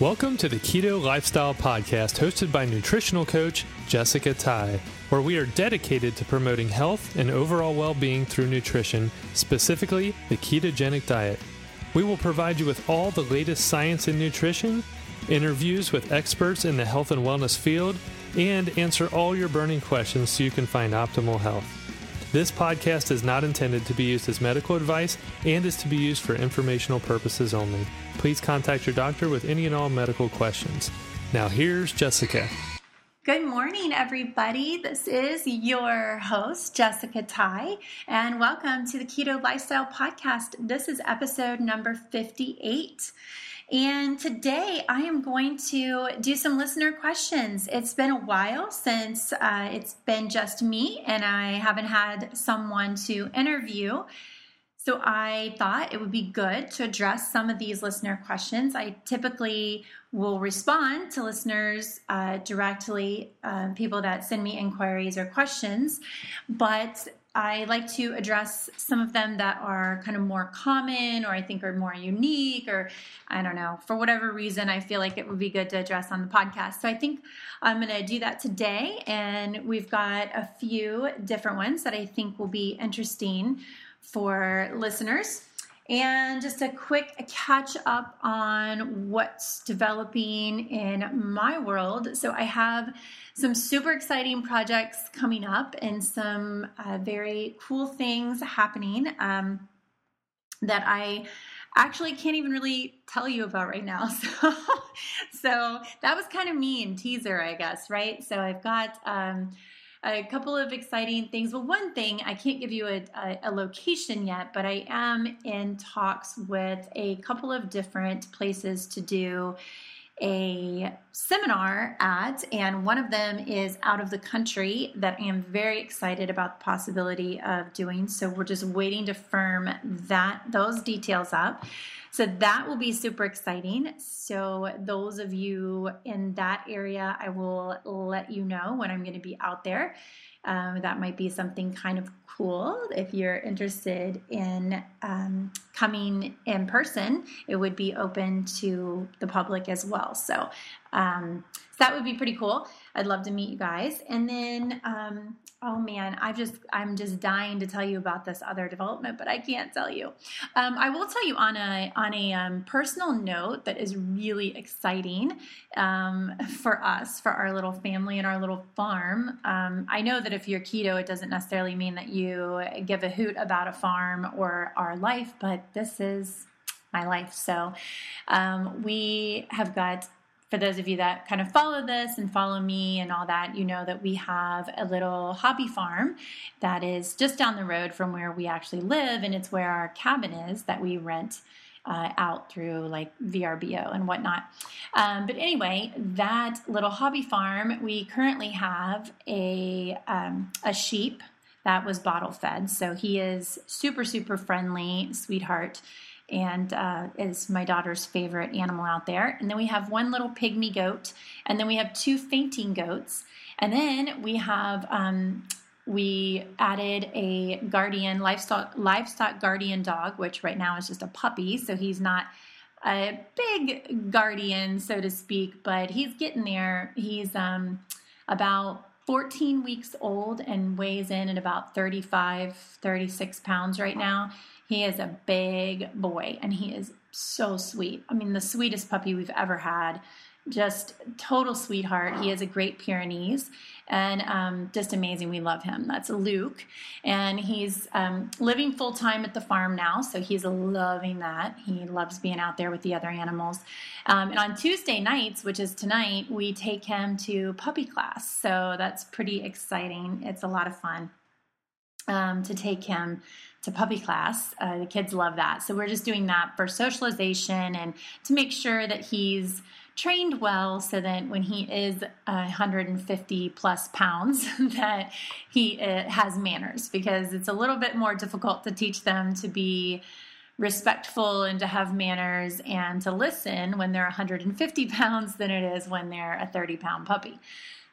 Welcome to the Keto Lifestyle Podcast, hosted by nutritional coach Jessica Ty, where we are dedicated to promoting health and overall well being through nutrition, specifically the ketogenic diet. We will provide you with all the latest science in nutrition, interviews with experts in the health and wellness field, and answer all your burning questions so you can find optimal health. This podcast is not intended to be used as medical advice and is to be used for informational purposes only. Please contact your doctor with any and all medical questions. Now, here's Jessica. Good morning, everybody. This is your host, Jessica Ty, and welcome to the Keto Lifestyle Podcast. This is episode number 58. And today I am going to do some listener questions. It's been a while since uh, it's been just me, and I haven't had someone to interview. So I thought it would be good to address some of these listener questions. I typically will respond to listeners uh, directly, uh, people that send me inquiries or questions, but I like to address some of them that are kind of more common or I think are more unique or I don't know, for whatever reason, I feel like it would be good to address on the podcast. So I think I'm going to do that today. And we've got a few different ones that I think will be interesting for listeners. And just a quick catch up on what's developing in my world. So, I have some super exciting projects coming up and some uh, very cool things happening um, that I actually can't even really tell you about right now. So, so that was kind of me in teaser, I guess, right? So, I've got. Um, a couple of exciting things. Well, one thing, I can't give you a, a, a, location yet, but I am in talks with a couple of different places to do a seminar at, and one of them is out of the country that I am very excited about the possibility of doing. So we're just waiting to firm that those details up. So that will be super exciting. So, those of you in that area, I will let you know when I'm going to be out there. Um, that might be something kind of cool if you're interested in um, coming in person. It would be open to the public as well. So, um, so that would be pretty cool. I'd love to meet you guys. And then um, Oh man, I've just I'm just dying to tell you about this other development, but I can't tell you. Um, I will tell you on a on a um, personal note that is really exciting um, for us, for our little family and our little farm. Um, I know that if you're keto, it doesn't necessarily mean that you give a hoot about a farm or our life, but this is my life. So um, we have got for those of you that kind of follow this and follow me and all that, you know that we have a little hobby farm that is just down the road from where we actually live, and it's where our cabin is that we rent. Uh, out through like VRBO and whatnot. Um, but anyway, that little hobby farm, we currently have a um, a sheep that was bottle fed. So he is super super friendly, sweetheart and uh, is my daughter's favorite animal out there. And then we have one little pygmy goat, and then we have two fainting goats, and then we have um, we added a guardian livestock livestock guardian dog, which right now is just a puppy, so he's not a big guardian, so to speak, but he's getting there. He's um, about 14 weeks old and weighs in at about 35, 36 pounds right now. He is a big boy and he is so sweet. I mean, the sweetest puppy we've ever had. Just total sweetheart. He is a great Pyrenees and um, just amazing. We love him. That's Luke. And he's um, living full time at the farm now. So he's loving that. He loves being out there with the other animals. Um, and on Tuesday nights, which is tonight, we take him to puppy class. So that's pretty exciting. It's a lot of fun um, to take him to puppy class. Uh, the kids love that. So we're just doing that for socialization and to make sure that he's trained well so that when he is 150 plus pounds that he uh, has manners because it's a little bit more difficult to teach them to be respectful and to have manners and to listen when they're 150 pounds than it is when they're a 30 pound puppy.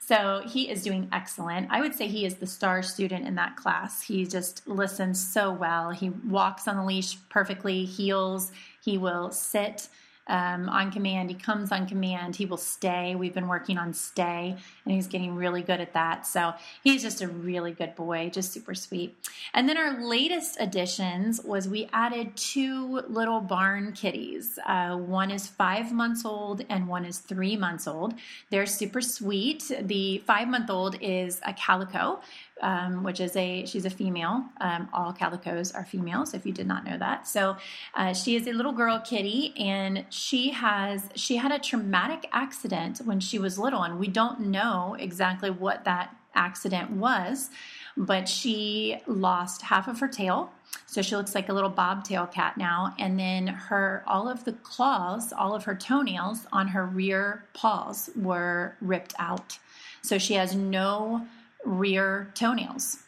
So he is doing excellent. I would say he is the star student in that class. He just listens so well. He walks on the leash perfectly, heels, he will sit um, on command. He comes on command. He will stay. We've been working on stay, and he's getting really good at that. So he's just a really good boy, just super sweet. And then our latest additions was we added two little barn kitties. Uh, one is five months old, and one is three months old. They're super sweet. The five month old is a calico um, which is a she's a female. Um, all calicos are females, if you did not know that. So uh, she is a little girl kitty, and she has she had a traumatic accident when she was little, and we don't know exactly what that accident was, but she lost half of her tail. So she looks like a little bobtail cat now, and then her all of the claws, all of her toenails on her rear paws were ripped out. So she has no rear toenails.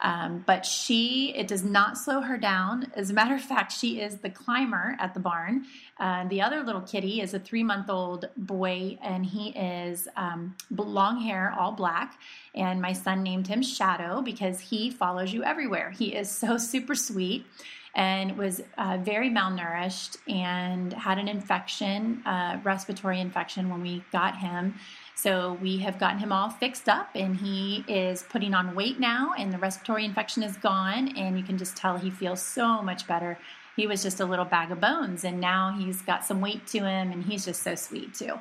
Um, but she, it does not slow her down. As a matter of fact, she is the climber at the barn. Uh, the other little kitty is a three month old boy, and he is um, long hair, all black. And my son named him Shadow because he follows you everywhere. He is so super sweet and was uh, very malnourished and had an infection, uh, respiratory infection, when we got him. So we have gotten him all fixed up, and he is putting on weight now, and the respiratory infection is gone, and you can just tell he feels so much better. He was just a little bag of bones, and now he's got some weight to him, and he's just so sweet too.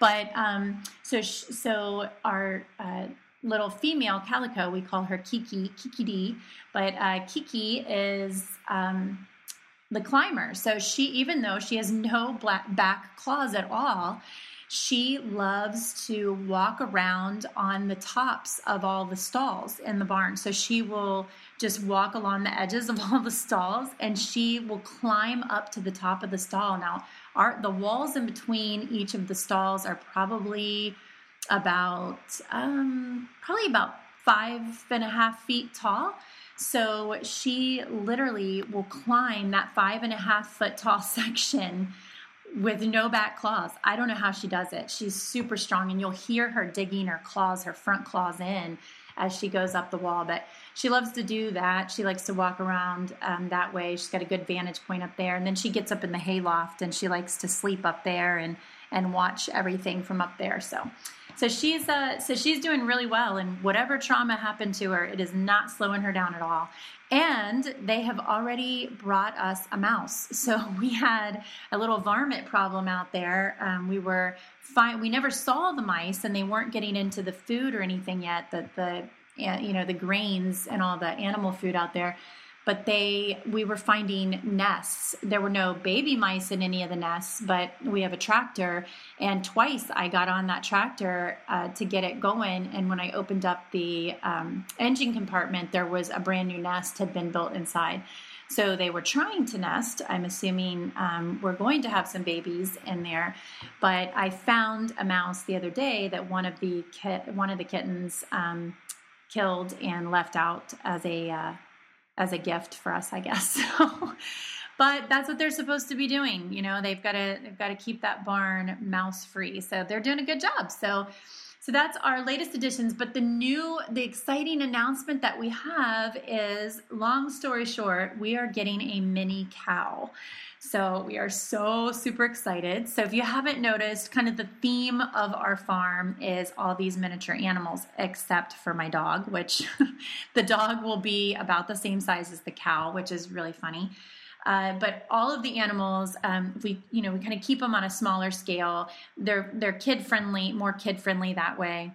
But um, so so our uh, little female calico, we call her Kiki, Kiki D, but uh, Kiki is. Um, the climber. So she, even though she has no black back claws at all, she loves to walk around on the tops of all the stalls in the barn. So she will just walk along the edges of all the stalls and she will climb up to the top of the stall. Now, our, the walls in between each of the stalls are probably about um, probably about five and a half feet tall. So she literally will climb that five and a half foot tall section with no back claws. I don't know how she does it. She's super strong, and you'll hear her digging her claws, her front claws in as she goes up the wall. But she loves to do that. She likes to walk around um, that way. She's got a good vantage point up there, and then she gets up in the hayloft and she likes to sleep up there and and watch everything from up there. So. So she's uh, so she's doing really well, and whatever trauma happened to her, it is not slowing her down at all. And they have already brought us a mouse. So we had a little varmint problem out there. Um, we were fine. We never saw the mice, and they weren't getting into the food or anything yet. The the you know the grains and all the animal food out there but they we were finding nests. There were no baby mice in any of the nests but we have a tractor. And twice i got on that tractor uh, to get it going. And when i opened up the um, engine compartment there was a brand new nest had been built inside. So they were trying to nest. I'm assuming um, we're going to have some babies in there. But i found a mouse the other day that one of the one of the kittens um, killed and left out as a uh, as a gift for us, I guess. but that's what they're supposed to be doing. You know, they've got to they've got to keep that barn mouse free. So they're doing a good job. So so that's our latest additions. But the new, the exciting announcement that we have is long story short, we are getting a mini cow. So we are so super excited. So if you haven't noticed, kind of the theme of our farm is all these miniature animals, except for my dog, which the dog will be about the same size as the cow, which is really funny. Uh, but all of the animals, um, we you know we kind of keep them on a smaller scale. They're they're kid friendly, more kid friendly that way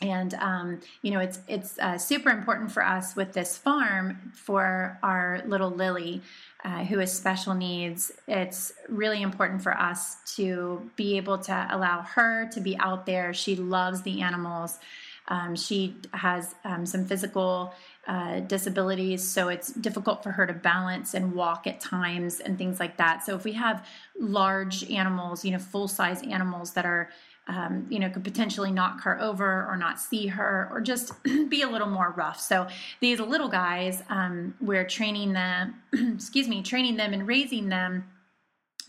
and um, you know it's it's uh, super important for us with this farm for our little Lily, uh, who has special needs. It's really important for us to be able to allow her to be out there. She loves the animals. Um, she has um, some physical uh, disabilities, so it's difficult for her to balance and walk at times and things like that. So if we have large animals, you know, full size animals that are um, you know, could potentially knock her over or not see her or just be a little more rough. So these little guys, um, we're training them, excuse me, training them and raising them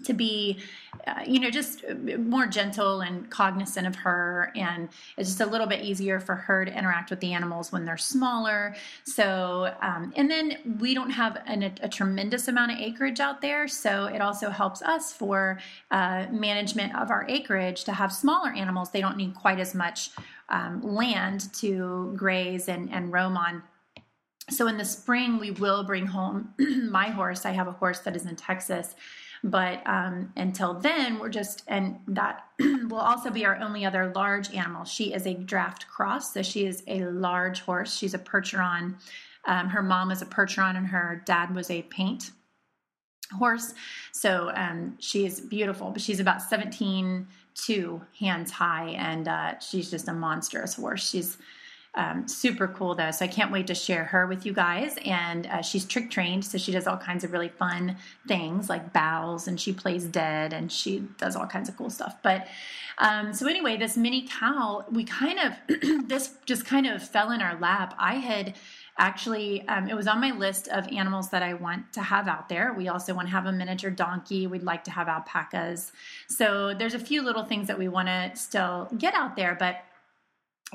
to be, uh, you know, just more gentle and cognizant of her. And it's just a little bit easier for her to interact with the animals when they're smaller. So, um, and then we don't have an, a, a, tremendous amount of acreage out there. So it also helps us for uh, management of our acreage to have smaller animals. They don't need quite as much um, land to graze and, and roam on so in the spring we will bring home my horse i have a horse that is in texas but um, until then, we're just, and that will also be our only other large animal. She is a draft cross, so she is a large horse. She's a Percheron. Um, her mom is a Percheron, and her dad was a paint horse. So um, she is beautiful, but she's about 17 two hands high, and uh, she's just a monstrous horse. She's um, super cool though. So I can't wait to share her with you guys. And uh, she's trick trained, so she does all kinds of really fun things like bows, and she plays dead, and she does all kinds of cool stuff. But um, so anyway, this mini cow, we kind of this just kind of fell in our lap. I had actually um, it was on my list of animals that i want to have out there we also want to have a miniature donkey we'd like to have alpacas so there's a few little things that we want to still get out there but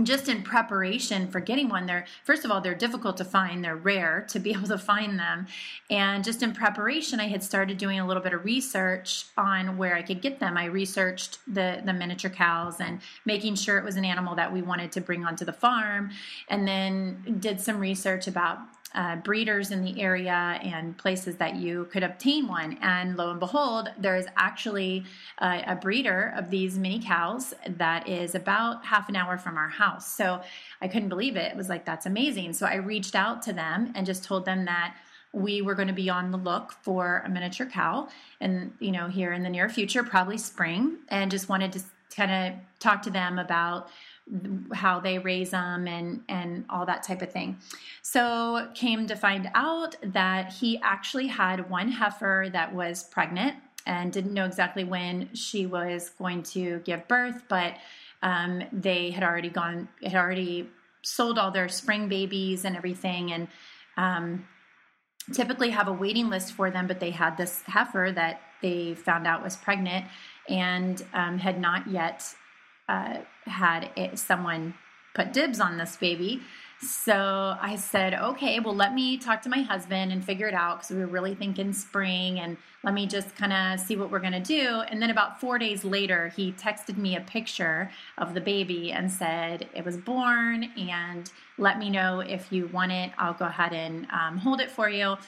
just in preparation for getting one they're first of all they're difficult to find. They're rare to be able to find them. And just in preparation i had started doing a little bit of research on where i could get them. I researched the the miniature cows and making sure it was an animal that we wanted to bring onto the farm and then did some research about uh, breeders in the area and places that you could obtain one. And lo and behold, there is actually uh, a breeder of these mini cows that is about half an hour from our house. So I couldn't believe it. It was like, that's amazing. So I reached out to them and just told them that we were going to be on the look for a miniature cow and you know here in the near future probably spring and just wanted to kind of talk to them about how they raise them and and all that type of thing. So came to find out that he actually had one heifer that was pregnant and didn't know exactly when she was going to give birth, but um, they had already gone had already sold all their spring babies and everything and um, typically have a waiting list for them but they had this heifer that they found out was pregnant and um, had not yet uh, had it, someone put dibs on this baby. So I said, okay, well, let me talk to my husband and figure it out because we were really thinking spring and let me just kind of see what we're going to do. And then about four days later, he texted me a picture of the baby and said it was born and let me know if you want it. I'll go ahead and um, hold it for you.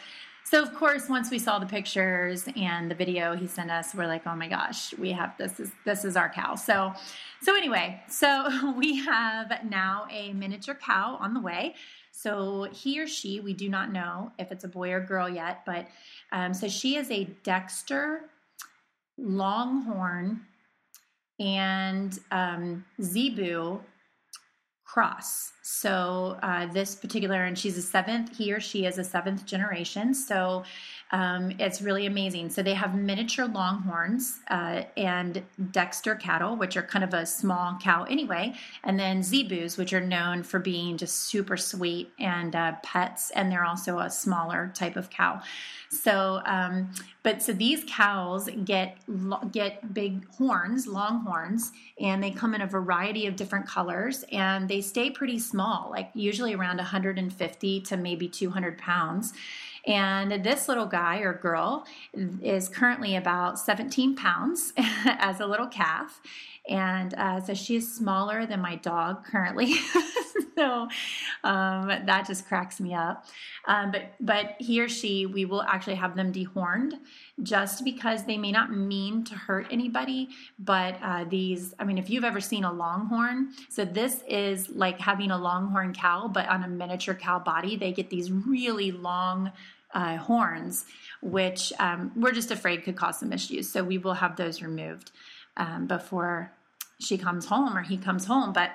So of course, once we saw the pictures and the video he sent us, we're like, oh my gosh, we have this is this is our cow. So so anyway, so we have now a miniature cow on the way. So he or she, we do not know if it's a boy or girl yet, but um, so she is a Dexter Longhorn and um, Zebu cross. So uh, this particular, and she's a seventh. He or she is a seventh generation. So um, it's really amazing. So they have miniature longhorns uh, and Dexter cattle, which are kind of a small cow anyway, and then Zebus, which are known for being just super sweet and uh, pets, and they're also a smaller type of cow. So, um, but so these cows get get big horns, long horns, and they come in a variety of different colors, and they stay pretty small, like usually around 150 to maybe 200 pounds. And this little guy or girl is currently about 17 pounds as a little calf. And uh, so she is smaller than my dog currently. so um, that just cracks me up. Um, but but he or she, we will actually have them dehorned, just because they may not mean to hurt anybody. But uh, these, I mean, if you've ever seen a longhorn, so this is like having a longhorn cow, but on a miniature cow body. They get these really long uh, horns, which um, we're just afraid could cause some issues. So we will have those removed um, before she comes home or he comes home. But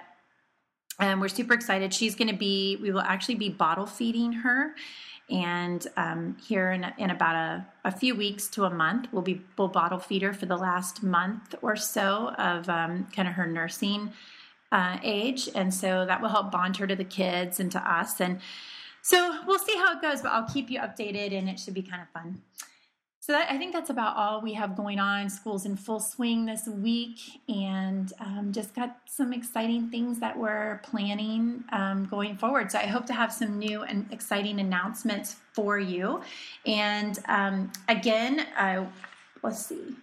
um, we're super excited. She's going to be, we will actually be bottle feeding her. And um, here in, in about a, a, few weeks to a month, we'll be we'll bottle feed her for the last month or so of um, kind of her nursing uh, age. And so that will help bond her to the kids and to us. And so we'll see how it goes, but I'll keep you updated and it should be kind of fun. So that, I think that's about all we have going on. School's in full swing this week, and um, just got some exciting things that we're planning um, going forward. So I hope to have some new and exciting announcements for you. And um, again, uh, let's see.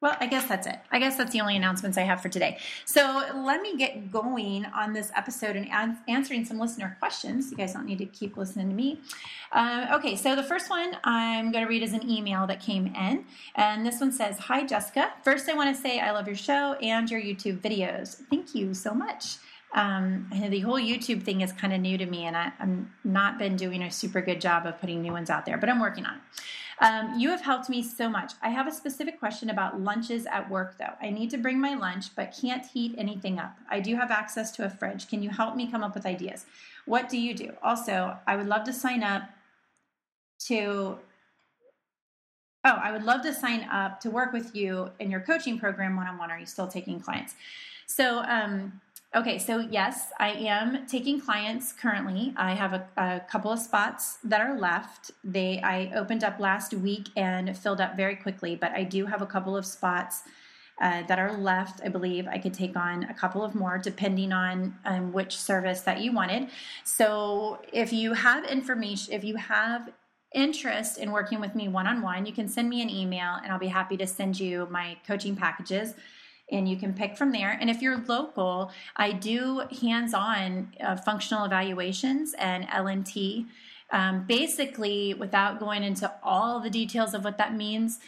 Well, I guess that's it. I guess that's the only announcements I have for today. So let me get going on this episode and an- answering some listener questions. You guys don't need to keep listening to me. Uh, okay, so the first one I'm going to read is an email that came in. And this one says Hi, Jessica. First, I want to say I love your show and your YouTube videos. Thank you so much. Um, the whole YouTube thing is kind of new to me, and I, I'm not been doing a super good job of putting new ones out there, but I'm working on it. Um, you have helped me so much. I have a specific question about lunches at work, though. I need to bring my lunch, but can't heat anything up. I do have access to a fridge. Can you help me come up with ideas? What do you do? Also, I would love to sign up to. Oh, I would love to sign up to work with you in your coaching program one on one. Are you still taking clients? So, um, Okay, so yes, I am taking clients currently. I have a, a, couple of spots that are left. They I opened up last week and filled up very quickly, but I do have a couple of spots uh, that are left. I believe I could take on a couple of more depending on um, which service that you wanted. So if you have information, if you have interest in working with me one on one, you can send me an email and I'll be happy to send you my coaching packages and you can pick from there. And if you're local, I do hands on uh, functional evaluations and LNT. Um, basically, without going into all the details of what that means,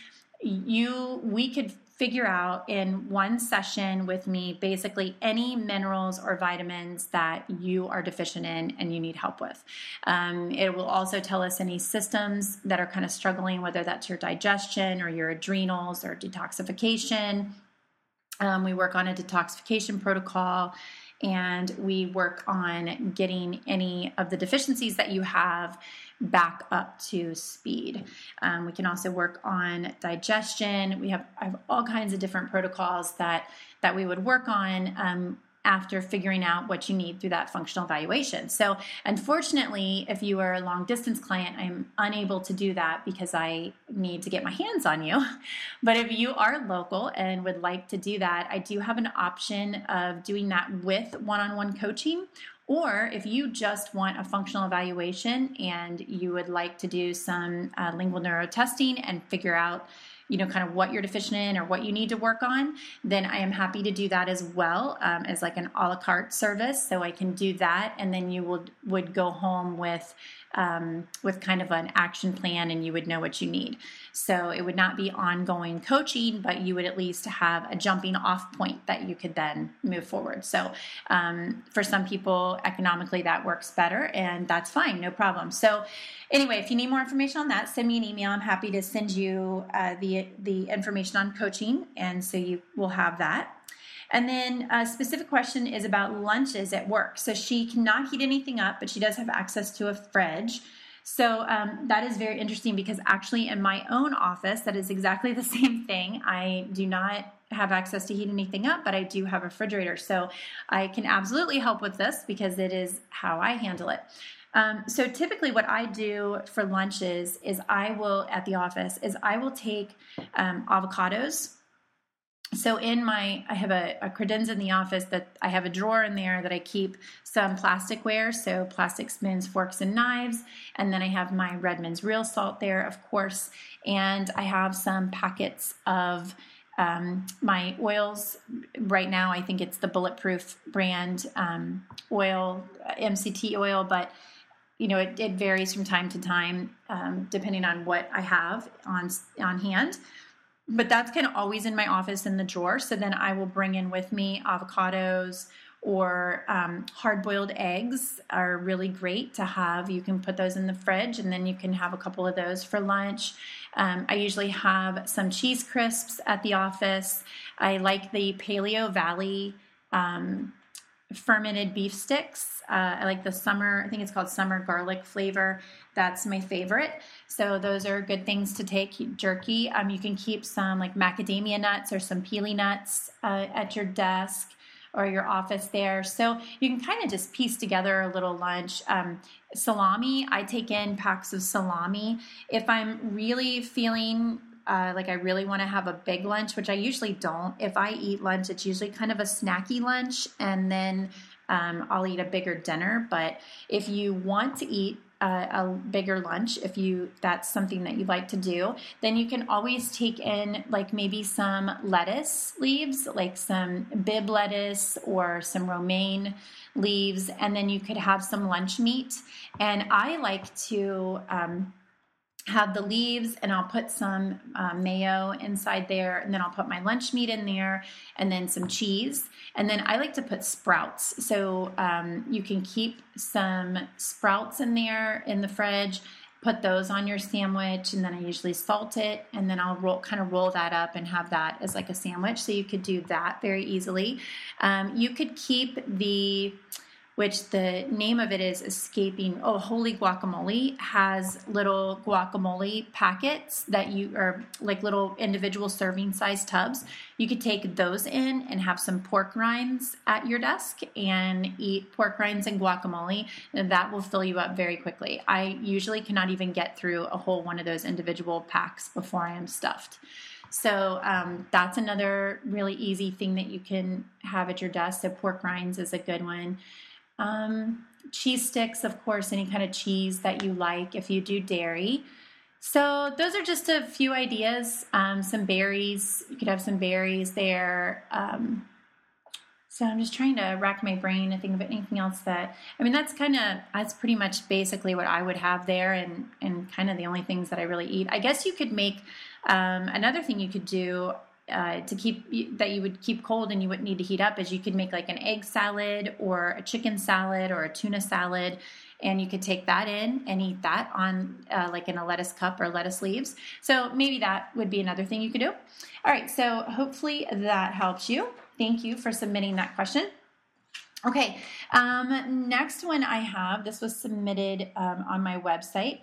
you we could figure out in one session with me basically any minerals or vitamins that you are deficient in and you need help with. Um, it will also tell us any systems that are kind of struggling, whether that's your digestion or your adrenals or detoxification um, we work on a detoxification protocol and we work on getting any of the deficiencies that you have back up to speed. Um, we can also work on digestion. We have, have, all kinds of different protocols that that we would work on. Um, after figuring out what you need through that functional evaluation. So, unfortunately, if you are a long distance client, I'm unable to do that because I need to get my hands on you. But if you are local and would like to do that, I do have an option of doing that with one on one coaching. Or if you just want a functional evaluation and you would like to do some uh, lingual neuro testing and figure out you know kind of what you're deficient in or what you need to work on then i am happy to do that as well um, as like an a la carte service. So i can do that and then you would would go home with um, with kind of an action plan and you would know what you need. So it would not be ongoing coaching, but you would at least have a jumping off point that you could then move forward. So um, for some people, economically, that works better and that's fine, no problem. So anyway, if you need more information on that, send me an email. I'm happy to send you uh, the, the information on coaching. And so you will have that. And then a specific question is about lunches at work. So she cannot heat anything up, but she does have access to a fridge. So um, that is very interesting because actually, in my own office, that is exactly the same thing. I do not have access to heat anything up, but I do have a refrigerator. So I can absolutely help with this because it is how I handle it. Um, so typically, what I do for lunches is I will at the office is I will take um, avocados so in my i have a, a, credenza in the office that i have a drawer in there that i keep some plasticware so plastic spoons forks and knives. And then i have my redmond's real salt there of course. And i have some packets of um, my oils. Right now i think it's the bulletproof brand um, oil mct oil. But you know it, it, varies from time to time um, depending on what i have on on hand but that's kind of always in my office in the drawer. So then I will bring in with me avocados or um, hard boiled eggs are really great to have. You can put those in the fridge and then you can have a couple of those for lunch. Um, I usually have some cheese crisps at the office. I like the Paleo Valley um, fermented beef sticks. Uh, I like the summer, I think it's called summer garlic flavor. That's my favorite. So those are good things to take. Jerky. Um, you can keep some like macadamia nuts or some pili nuts uh, at your desk or your office there. So you can kind of just piece together a little lunch. Um, salami, I take in packs of salami. If I'm really feeling uh, like I really want to have a big lunch, which I usually don't. If I eat lunch, it's usually kind of a snacky lunch, and then um, I'll eat a bigger dinner. But if you want to eat a, a bigger lunch if you that's something that you like to do then you can always take in like maybe some lettuce leaves like some Bibb lettuce or some romaine leaves and then you could have some lunch meat and i like to um, have the leaves and I'll put some uh, mayo inside there and then I'll put my lunch meat in there and then some cheese. And then I like to put sprouts. So um, you can keep some sprouts in there in the fridge put those on your sandwich and then I usually salt it and then I'll roll kind of roll that up and have that as like a sandwich. So you could do that very easily. Um, you could keep the which the name of it is escaping oh Wholly Guacamole has little guacamole packets that you are like little individual serving size tubs you could take those in and have some pork rinds at your desk and eat pork rinds and guacamole and that will fill you up very quickly i usually cannot even get through a whole one of those individual packs before i am stuffed so um, that's another really easy thing that you can have at your desk. So pork rinds is a good one. Um, cheese sticks, of course, any kind of cheese that you like if you do dairy. So those are just a few ideas. Um, some berries, you could have some berries there. Um, so I'm just trying to rack my brain to think of anything else that I mean that's kind of that's pretty much basically what I would have there and and kind of the only things that I really eat. I guess you could make um, another thing you could do uh, to keep that you would keep cold and you wouldn't need to heat up is you could make like an egg salad or a chicken salad or a tuna salad and you could take that in and eat that on uh, like in a lettuce cup or lettuce leaves. So maybe that would be another thing you could do. All right so hopefully that helps you. Thank you for submitting that question. Okay um, next one i have this was submitted um, on my website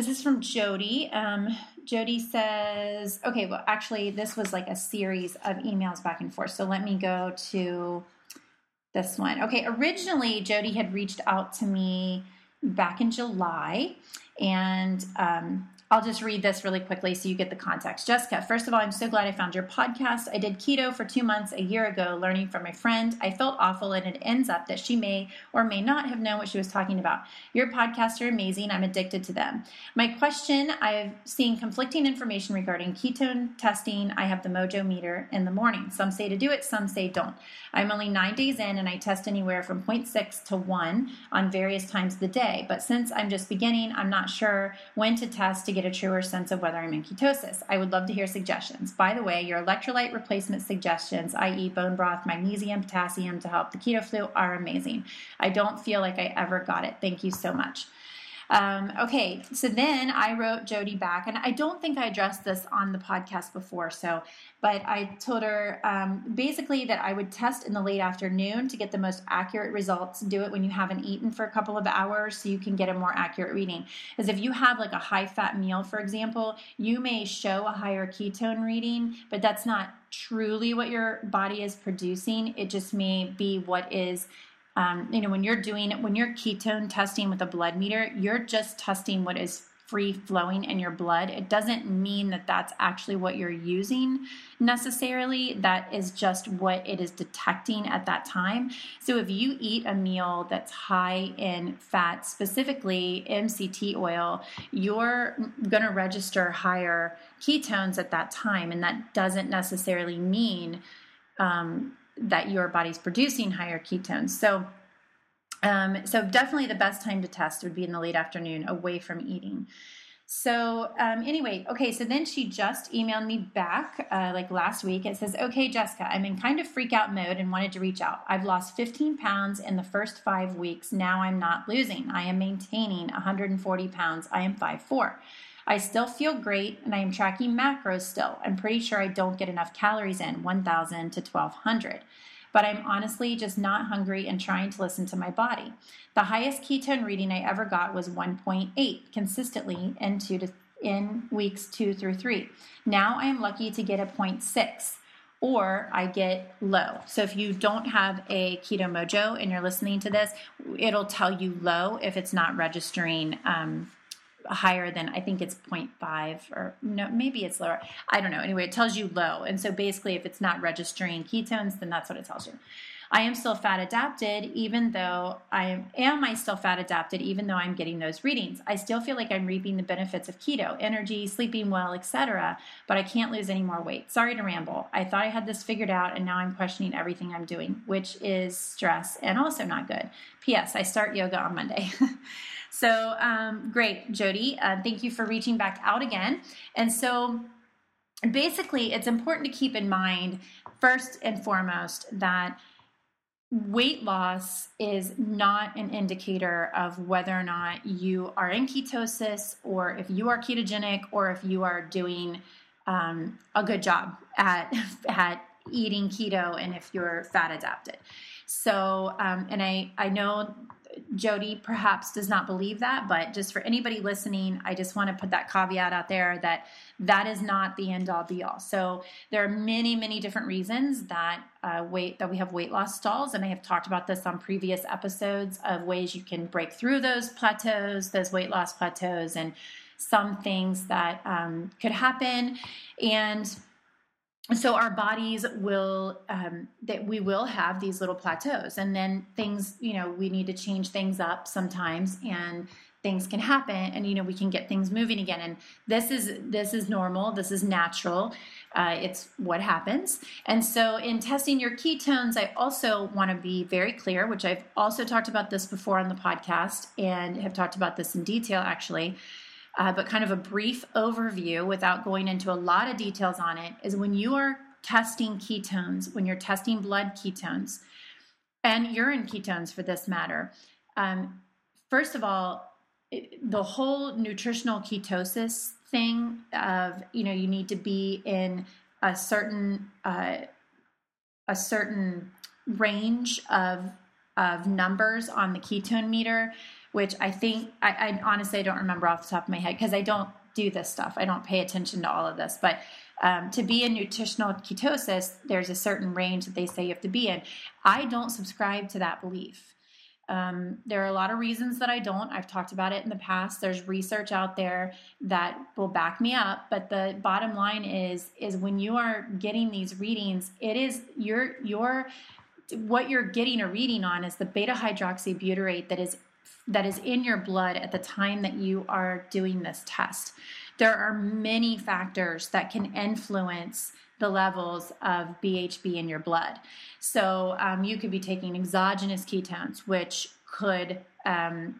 this is from Jody. Um, Jody says, okay, well, actually, this was like a series of emails back and forth. So let me go to this one. Okay, originally, Jody had reached out to me back in July, and um, I'll just read this really quickly so you get the context. Jessica, first of all, I'm so glad I found your podcast. I did keto for two months a year ago, learning from a friend. I felt awful, and it ends up that she may or may not have known what she was talking about. Your podcasts are amazing. I'm addicted to them. My question I've seen conflicting information regarding ketone testing. I have the Mojo meter in the morning. Some say to do it, some say don't. I'm only nine days in, and I test anywhere from 0.6 to 1 on various times of the day. But since I'm just beginning, I'm not sure when to test to get a truer sense of whether I'm in ketosis. I would love to hear suggestions. By the way, your electrolyte replacement suggestions, i.e., bone broth, magnesium, potassium to help the keto flu, are amazing. I don't feel like I ever got it. Thank you so much. Um, okay, so then I wrote Jody back, and I don't think I addressed this on the podcast before. So, but I told her um, basically that I would test in the late afternoon to get the most accurate results. Do it when you haven't eaten for a couple of hours so you can get a more accurate reading. Because if you have like a high fat meal, for example, you may show a higher ketone reading, but that's not truly what your body is producing. It just may be what is um, you know, when you're doing when you're ketone testing with a blood meter, you're just testing what is free flowing in your blood. It doesn't mean that that's actually what you're using necessarily. That is just what it is detecting at that time. So if you eat a meal that's high in fat, specifically MCT oil, you're going to register higher ketones at that time. And that doesn't necessarily mean um, that your body's producing higher ketones. So, um, so definitely the best time to test would be in the late afternoon, away from eating. So um, anyway, okay. So then she just emailed me back uh, like last week. It says, "Okay, Jessica, I'm in kind of freak out mode and wanted to reach out. I've lost 15 pounds in the first five weeks. Now I'm not losing. I am maintaining 140 pounds. I am 5'4". I still feel great and I am tracking macros still. I'm pretty sure I don't get enough calories in 1000 to 1200 but I'm honestly just not hungry and trying to listen to my body. The highest ketone reading I ever got was 1.8 consistently in two to in weeks 2 through 3. Now I am lucky to get a 0.6 or I get low. So if you don't have a Keto Mojo and you're listening to this, it'll tell you low if it's not registering um, higher than I think it's 0.5 or no, maybe it's lower. I don't know. Anyway, it tells you low. And so basically, if it's not registering ketones, then that's what it tells you. I am still fat adapted, even though I am, I still fat adapted, even though I'm getting those readings. I still feel like I'm reaping the benefits of keto, energy, sleeping well, etc. But I can't lose any more weight. Sorry to ramble. I thought I had this figured out, and now I'm questioning everything I'm doing, which is stress and also not good. P.S. I start yoga on Monday. So um, great, Jody. Uh, thank you for reaching back out again. And so basically, it's important to keep in mind, first and foremost, that weight loss is not an indicator of whether or not you are in ketosis or if you are ketogenic or if you are doing um, a good job at at eating keto and if you're fat adapted. So um, and i i know Jody perhaps does not believe that, but just for anybody listening, I just want to put that caveat out there that that is not the end all be all. So there are many, many different reasons that uh, weight that we have weight loss stalls, and I have talked about this on previous episodes of ways you can break through those plateaus, those weight loss plateaus, and some things that um, could happen, and so our bodies will um, that we will have these little plateaus and then things you know we need to change things up sometimes and things can happen and you know we can get things moving again and this is this is normal this is natural uh, it's what happens. And so in testing your ketones i also want to be very clear which i've also talked about this before on the podcast and have talked about this in detail actually uh, but kind of a brief overview without going into a lot of details on it is when you are testing ketones, when you're testing blood ketones and urine ketones for this matter, um, first of all, it, the whole nutritional ketosis thing of you know you need to be in a certain uh, a certain range of of numbers on the ketone meter which I think I, I honestly don't remember off the top of my head because I don't do this stuff. I don't pay attention to all of this, but um, to be in nutritional ketosis, there's a certain range that they say you have to be in. I don't subscribe to that belief. Um, there are a lot of reasons that I don't. I've talked about it in the past. There's research out there that will back me up, but the bottom line is is when you are getting these readings, it is your your what you're getting a reading on is the beta hydroxybutyrate that is that is in your blood at the time that you are doing this test. There are many factors that can influence the levels of BHB in your blood. So um, you could be taking exogenous ketones, which could um,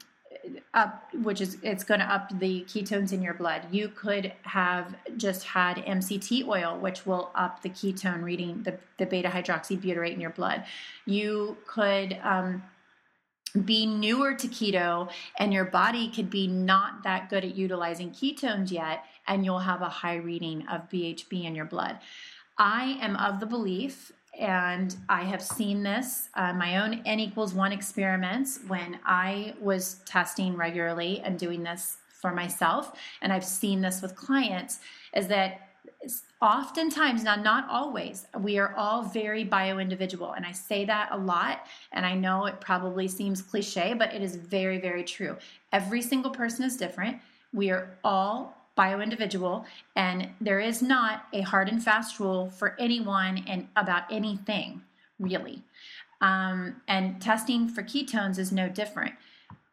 up, which is it's going to up the ketones in your blood. You could have just had MCT oil, which will up the ketone reading, the, the beta hydroxybutyrate in your blood. You could um, be newer to keto and your body could be not that good at utilizing ketones yet and you'll have a high reading of BHB in your blood. I am of the belief and I have seen this uh, my own N equals one experiments when I was testing regularly and doing this for myself, and I've seen this with clients, is that oftentimes now not always we are all very bio individual and i say that a lot and i know it probably seems cliche but it is very very true. Every single person is different. We are all bio individual and there is not a hard and fast rule for anyone and about anything really. Um, and testing for ketones is no different.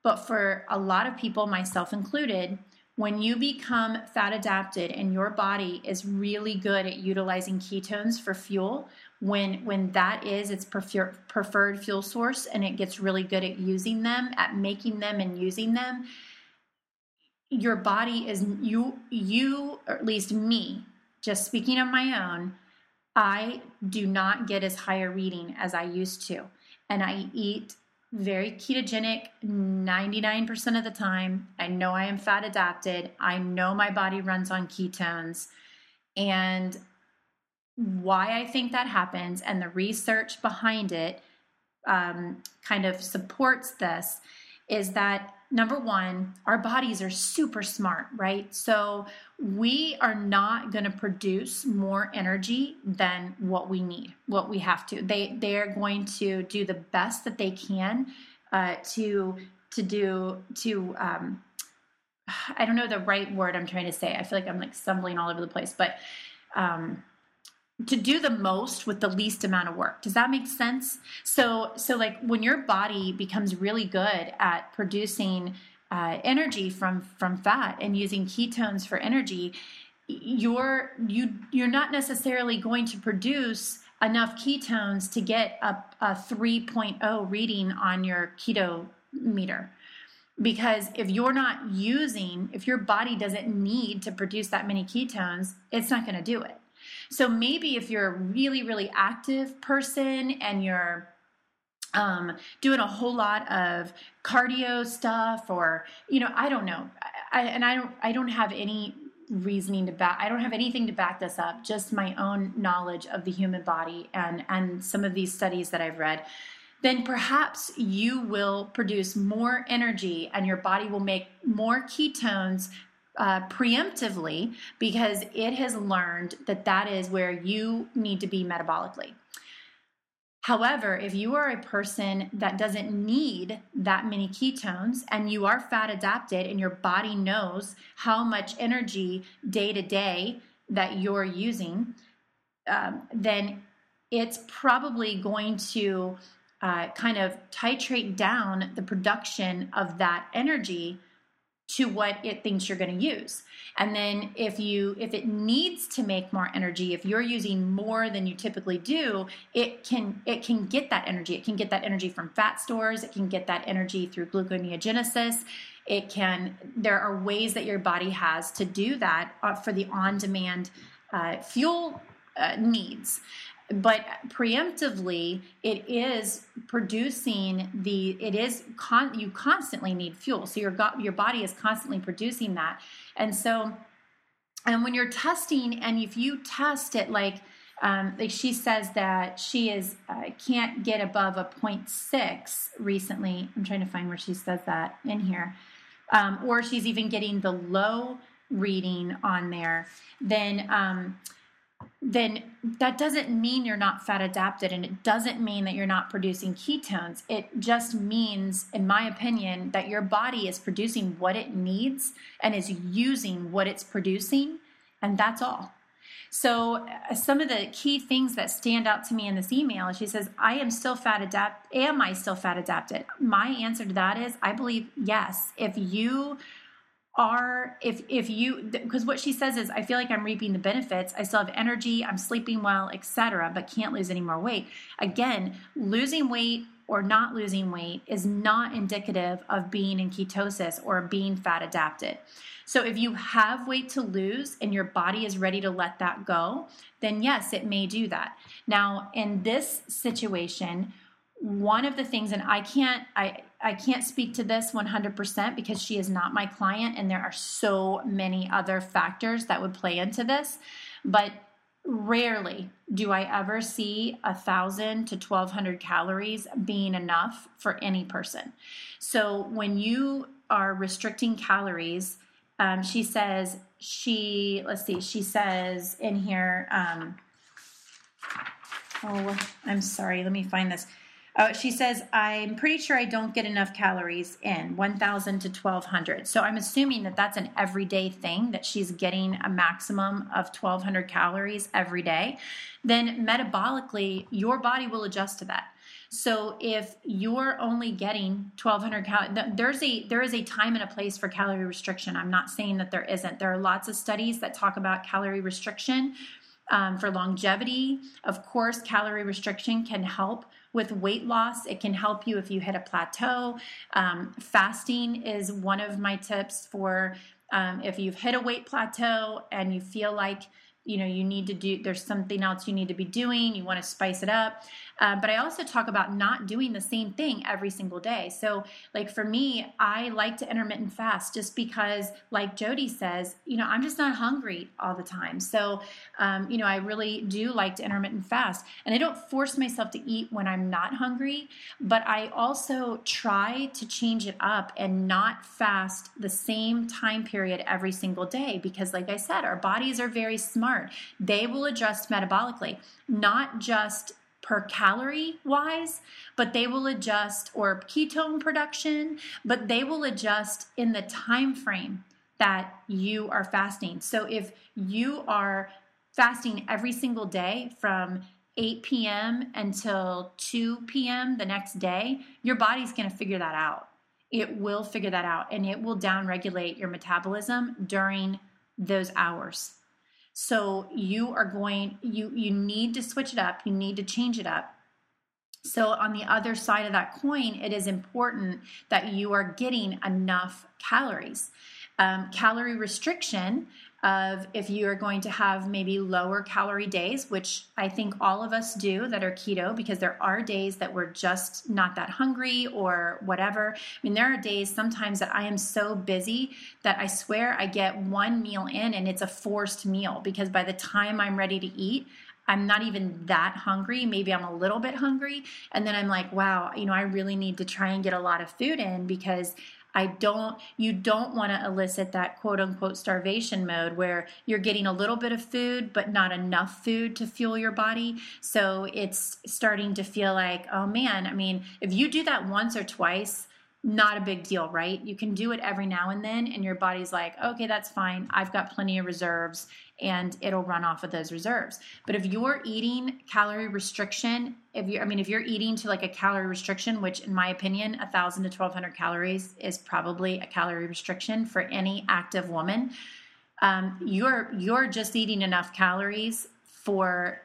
But for a lot of people myself included when you become fat adapted and your body is really good at utilizing ketones for fuel, when when that is its prefer, preferred fuel source and it gets really good at using them, at making them and using them, your body is you you or at least me, just speaking on my own, I do not get as high a reading as I used to. And I eat very ketogenic 99% of the time. I know I am fat adapted. I know my body runs on ketones. And why I think that happens and the research behind it um, kind of supports this is that number one, our bodies are super smart, right? So we are not going to produce more energy than what we need, what we have to. They they are going to do the best that they can uh, to to do to um, I don't know the right word I'm trying to say. I feel like I'm like stumbling all over the place, but um, to do the most with the least amount of work. Does that make sense? So, so like when your body becomes really good at producing uh, energy from from fat and using ketones for energy, you're you you're not necessarily going to produce enough ketones to get a, a 3.0 reading on your keto meter because if you're not using if your body doesn't need to produce that many ketones it's not going to do it. So maybe if you're a really really active person and you're um, doing a whole lot of cardio stuff or you know i don't know I, and i don't i don't have any reasoning to back i don't have anything to back this up just my own knowledge of the human body and and some of these studies that i've read then perhaps you will produce more energy and your body will make more ketones uh, preemptively because it has learned that that is where you need to be metabolically. However, if you are a person that doesn't need that many ketones and you are fat adapted and your body knows how much energy day to day that you're using, um, then it's probably going to uh, kind of titrate down the production of that energy to what it thinks you're going to use. And then if you if it needs to make more energy if you're using more than you typically do it can it can get that energy. It can get that energy from fat stores. It can get that energy through gluconeogenesis. It can there are ways that your body has to do that uh, for the on demand uh, fuel uh, needs but preemptively it is producing the it is con you constantly need fuel. So your your body is constantly producing that. And so and when you're testing and if you test it like um, like she says that she is uh, can't get above a 0.6 recently. I'm trying to find where she says that in here. Um, or she's even getting the low reading on there. Then um, then that doesn't mean you're not fat adapted and it doesn't mean that you're not producing ketones. It just means, in my opinion, that your body is producing what it needs and is using what it's producing, and that's all. So, uh, some of the key things that stand out to me in this email, she says, I am still fat adapted. Am I still fat adapted? My answer to that is, I believe yes. If you are if if you because what she says is i feel like i'm reaping the benefits. I still have energy. I'm sleeping well etc but can't lose any more weight. Again losing weight or not losing weight is not indicative of being in ketosis or being fat adapted. So if you have weight to lose and your body is ready to let that go then yes it may do that. Now in this situation one of the things and i can't i i can't speak to this 100% because she is not my client and there are so many other factors that would play into this but rarely do i ever see a thousand to 1200 calories being enough for any person. So when you are restricting calories um, she says she let's see she says in here um, oh i'm sorry let me find this uh, she says, I'm pretty sure I don't get enough calories in 1,000 to 1,200. So I'm assuming that that's an everyday thing, that she's getting a maximum of 1,200 calories every day. Then metabolically, your body will adjust to that. So if you're only getting 1200 calories, there's a there is a time and a place for calorie restriction. I'm not saying that there isn't. There are lots of studies that talk about calorie restriction um, for longevity. Of course, calorie restriction can help with weight loss. It can help you if you hit a plateau. Um, fasting is one of my tips for um, if you've hit a weight plateau and you feel like you know you need to do there's something else you need to be doing you want to spice it up uh, but i also talk about not doing the same thing every single day. So like for me i like to intermittent fast just because like jody says you know i'm just not hungry all the time. So um, you know i really do like to intermittent fast. And i don't force myself to eat when i'm not hungry but i also try to change it up and not fast the same time period every single day because like i said our bodies are very smart. They will adjust metabolically, not just per calorie wise, but they will adjust or ketone production, but they will adjust in the time frame that you are fasting. So if you are fasting every single day from 8 p.m. until 2 p.m. the next day, your body's going to figure that out. It will figure that out and it will downregulate your metabolism during those hours. So you are going you you need to switch it up, you need to change it up. So on the other side of that coin, it is important that you are getting enough calories. Um, calorie restriction of if you are going to have maybe lower calorie days, which I think all of us do that are keto, because there are days that we're just not that hungry or whatever. I mean, there are days sometimes that I am so busy that I swear I get one meal in and it's a forced meal because by the time I'm ready to eat, I'm not even that hungry. Maybe I'm a little bit hungry. And then I'm like, wow, you know, I really need to try and get a lot of food in because I don't, you don't want to elicit that quote unquote starvation mode where you're getting a little bit of food, but not enough food to fuel your body. So it's starting to feel like, oh man, I mean, if you do that once or twice, not a big deal, right? You can do it every now and then, and your body's like, okay, that's fine. I've got plenty of reserves, and it'll run off of those reserves. But if you're eating calorie restriction, if you, I mean, if you're eating to like a calorie restriction, which in my opinion, a thousand to twelve hundred calories is probably a calorie restriction for any active woman. Um, you're you're just eating enough calories for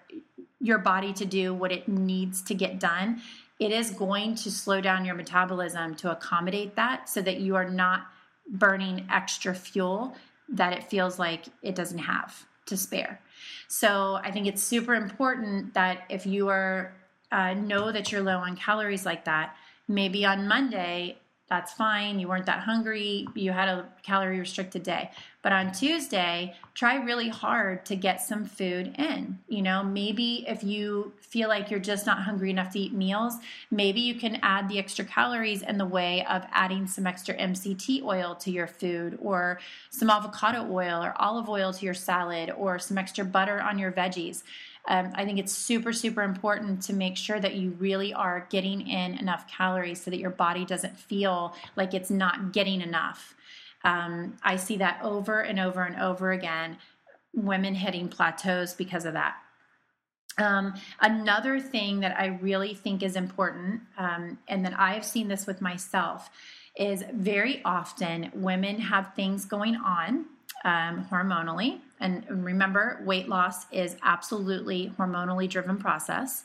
your body to do what it needs to get done it is going to slow down your metabolism to accommodate that so that you are not burning extra fuel that it feels like it doesn't have to spare. So I think it's super important that if you are uh, know that you're low on calories like that, maybe on Monday that's fine. You weren't that hungry. You had a calorie restricted day. But on Tuesday, try really hard to get some food in. You know, maybe if you feel like you're just not hungry enough to eat meals, maybe you can add the extra calories in the way of adding some extra MCT oil to your food or some avocado oil or olive oil to your salad or some extra butter on your veggies. Um, I think it's super, super important to make sure that you really are getting in enough calories so that your body doesn't feel like it's not getting enough. Um, I see that over and over and over again, women hitting plateaus because of that. Um, another thing that I really think is important, um, and that I have seen this with myself, is very often women have things going on um, hormonally. And remember, weight loss is absolutely hormonally driven process.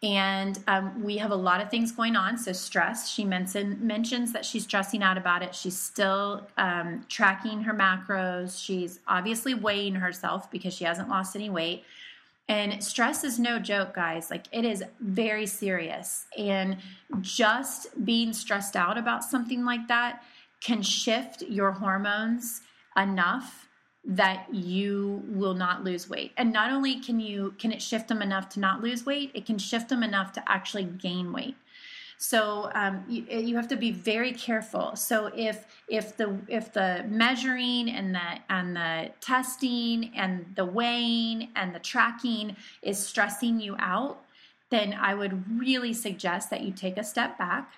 And um, we have a lot of things going on. So, stress, she mentioned, mentions that she's stressing out about it. She's still um, tracking her macros. She's obviously weighing herself because she hasn't lost any weight. And stress is no joke, guys. Like, it is very serious. And just being stressed out about something like that can shift your hormones enough that you will not lose weight. And not only can you can it shift them enough to not lose weight it can shift them enough to actually gain weight. So um, you, you, have to be very careful. So if if the if the measuring and the and the testing and the weighing and the tracking is stressing you out then i would really suggest that you take a step back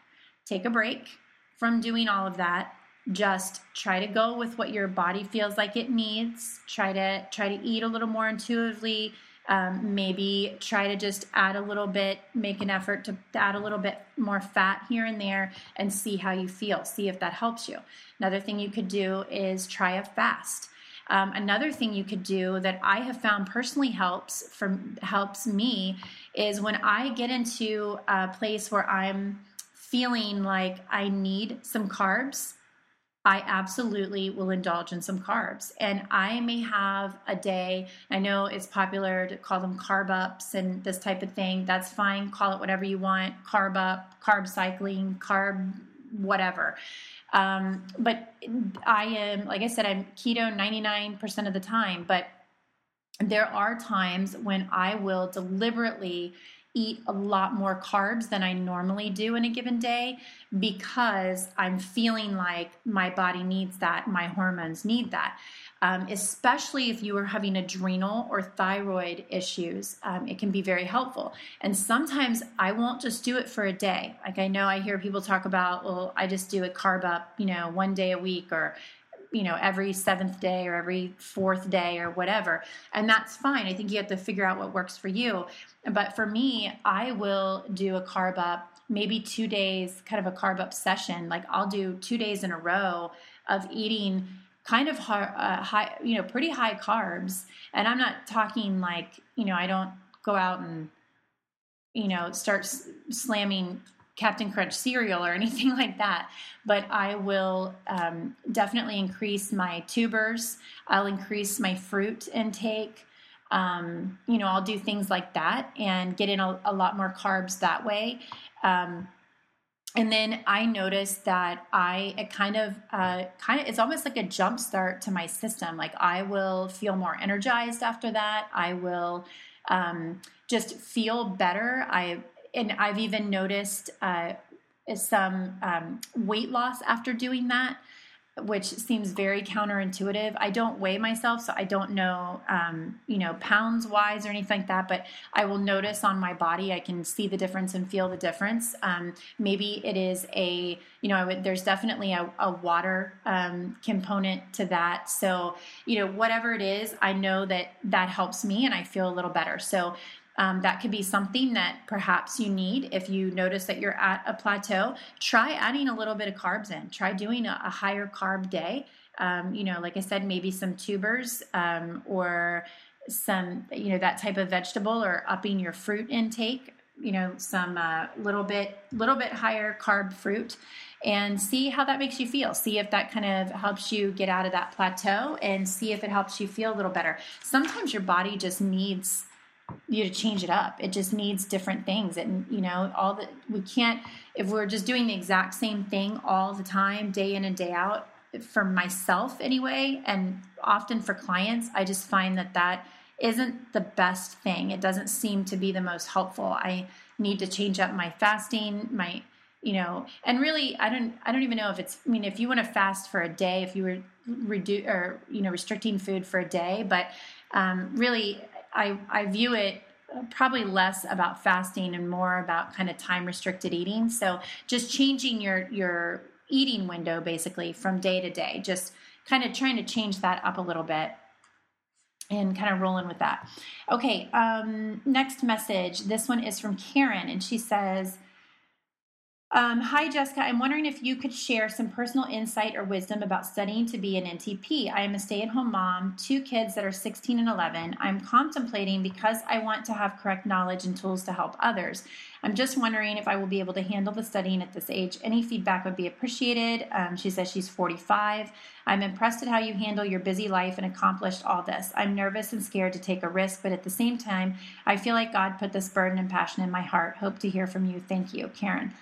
take a break from doing all of that just try to go with what your body feels like it needs. Try to try to eat a little more intuitively. Um, maybe try to just add a little bit make an effort to add a little bit more fat here and there and see how you feel see if that helps you. Another thing you could do is try a fast. Um, another thing you could do that I have found personally helps from helps me is when I get into a place where I'm feeling like I need some carbs I absolutely will indulge in some carbs. And I may have a day, I know it's popular to call them carb ups and this type of thing. That's fine. Call it whatever you want carb up, carb cycling, carb whatever. Um, but I am, like I said, I'm keto 99% of the time. But there are times when I will deliberately eat a lot more carbs than I normally do in a given day because I'm feeling like my body needs that, my hormones need that. Um, especially if you are having adrenal or thyroid issues, um, it can be very helpful. And sometimes I won't just do it for a day. Like I know I hear people talk about, well, I just do a carb up, you know, one day a week or you know every seventh day or every fourth day or whatever. And that's fine. I think you have to figure out what works for you. But for me i will do a carb up maybe two days kind of a carb up session. Like i'll do two days in a row of eating kind of high, uh, high you know pretty high carbs. And i'm not talking like you know i don't go out and you know start slamming Captain Crunch cereal or anything like that, but I will um, definitely increase my tubers. I'll increase my fruit intake. Um, you know, I'll do things like that and get in a, a lot more carbs that way. Um, and then I noticed that I it kind of uh, kind of it's almost like a jump start to my system. Like I will feel more energized after that. I will um, just feel better. I and I've even noticed uh, some um, weight loss after doing that, which seems very counterintuitive. I don't weigh myself, so I don't know, um, you know, pounds wise or anything like that. But I will notice on my body, I can see the difference and feel the difference. Um, maybe it is a, you know, would, there's definitely a, a water um, component to that. So, you know, whatever it is, I know that that helps me, and I feel a little better. So um, that could be something that perhaps you need if you notice that you're at a plateau. Try adding a little bit of carbs in. Try doing a, a higher carb day. Um, you know, like I said, maybe some tubers um, or some, you know, that type of vegetable or upping your fruit intake. You know, some uh, little bit, little bit higher carb fruit, and see how that makes you feel. See if that kind of helps you get out of that plateau, and see if it helps you feel a little better. Sometimes your body just needs you to change it up. It just needs different things. And, you know, all that we can't, if we're just doing the exact same thing all the time, day in and day out, for myself anyway, and often for clients, I just find that that isn't the best thing. It doesn't seem to be the most helpful. I need to change up my fasting, my, you know, and really, I don't, I don't even know if it's. I mean, if you want to fast for a day, if you were reduce or you know restricting food for a day, but um, really, I, I view it probably less about fasting and more about kind of time restricted eating. So just changing your your eating window basically from day to day, just kind of trying to change that up a little bit and kind of rolling with that. Okay, um, next message. This one is from Karen, and she says, um, hi, Jessica. I'm wondering if you could share some personal insight or wisdom about studying to be an NTP. I am a stay at home mom, two kids that are 16 and 11. I'm contemplating because I want to have correct knowledge and tools to help others. I'm just wondering if I will be able to handle the studying at this age. Any feedback would be appreciated. Um, she says she's 45. I'm impressed at how you handle your busy life and accomplished all this. I'm nervous and scared to take a risk, but at the same time, I feel like God put this burden and passion in my heart. Hope to hear from you. Thank you, Karen.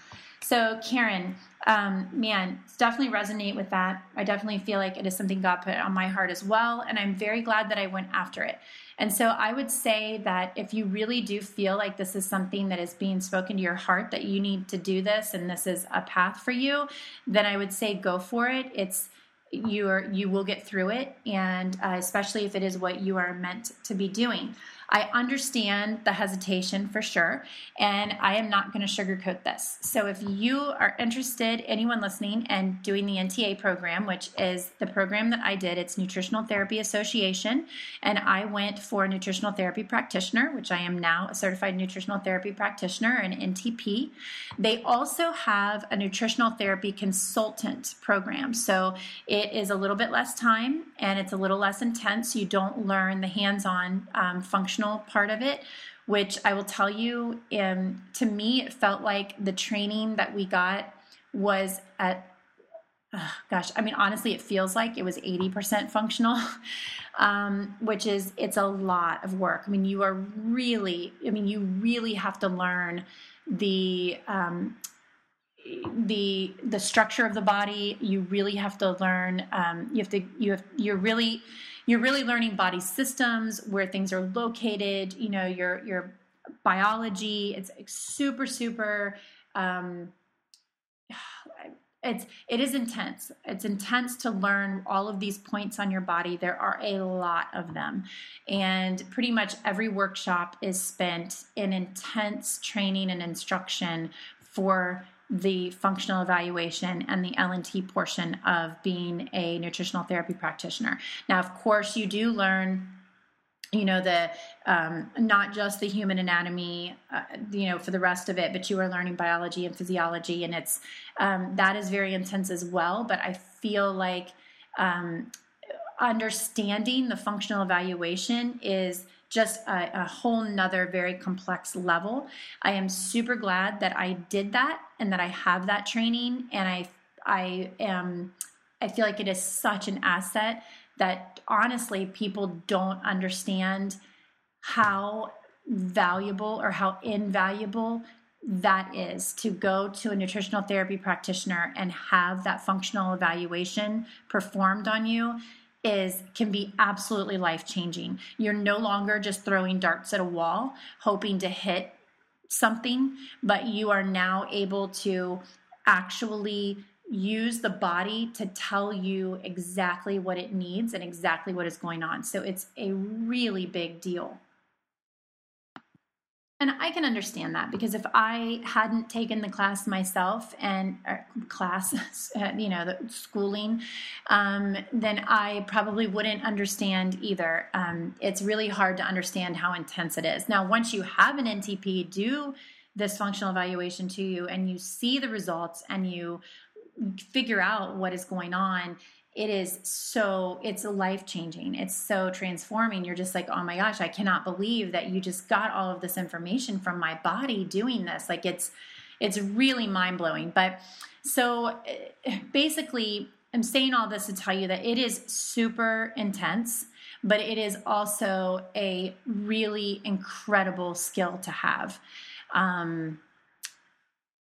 So, Karen, um, man, definitely resonate with that. I definitely feel like it is something God put on my heart as well. And I'm very glad that I went after it. And so I would say that if you really do feel like this is something that is being spoken to your heart, that you need to do this and this is a path for you, then I would say go for it. It's you are you will get through it and uh, especially if it is what you are meant to be doing I understand the hesitation for sure, and I am not going to sugarcoat this. So, if you are interested, anyone listening, and doing the NTA program, which is the program that I did, it's Nutritional Therapy Association, and I went for a nutritional therapy practitioner, which I am now a certified nutritional therapy practitioner, an NTP. They also have a nutritional therapy consultant program. So, it is a little bit less time and it's a little less intense. You don't learn the hands on um, function part of it, which I will tell you, um, to me, it felt like the training that we got was at uh, gosh, I mean, honestly, it feels like it was 80% functional, um, which is, it's a lot of work. I mean, you are really, I mean, you really have to learn the, um, the the structure of the body you really have to learn um, you have to you have you're really you're really learning body systems where things are located you know your your biology it's super super um, it's it is intense. It's intense to learn all of these points on your body. There are a lot of them. And pretty much every workshop is spent in intense training and instruction for the functional evaluation and the LNT portion of being a nutritional therapy practitioner. Now, of course, you do learn you know the um, not just the human anatomy uh, you know for the rest of it but you are learning biology and physiology and it's um, that is very intense as well but i feel like um, understanding the functional evaluation is just a, a whole nother very complex level. I am super glad that I did that and that I have that training and I I am I feel like it is such an asset that honestly people don't understand how valuable or how invaluable that is to go to a nutritional therapy practitioner and have that functional evaluation performed on you is can be absolutely life changing. You're no longer just throwing darts at a wall hoping to hit something, but you are now able to actually use the body to tell you exactly what it needs and exactly what is going on. So it's a really big deal. And I can understand that because if I hadn't taken the class myself and class, you know, the schooling, um, then I probably wouldn't understand either. Um, it's really hard to understand how intense it is. Now, once you have an NTP do this functional evaluation to you and you see the results and you figure out what is going on, it is so it's life changing it's so transforming. You're just like oh my gosh i cannot believe that you just got all of this information from my body doing this. Like it's it's really mind blowing but so basically i'm saying all this to tell you that it is super intense but it is also a really incredible skill to have. Um,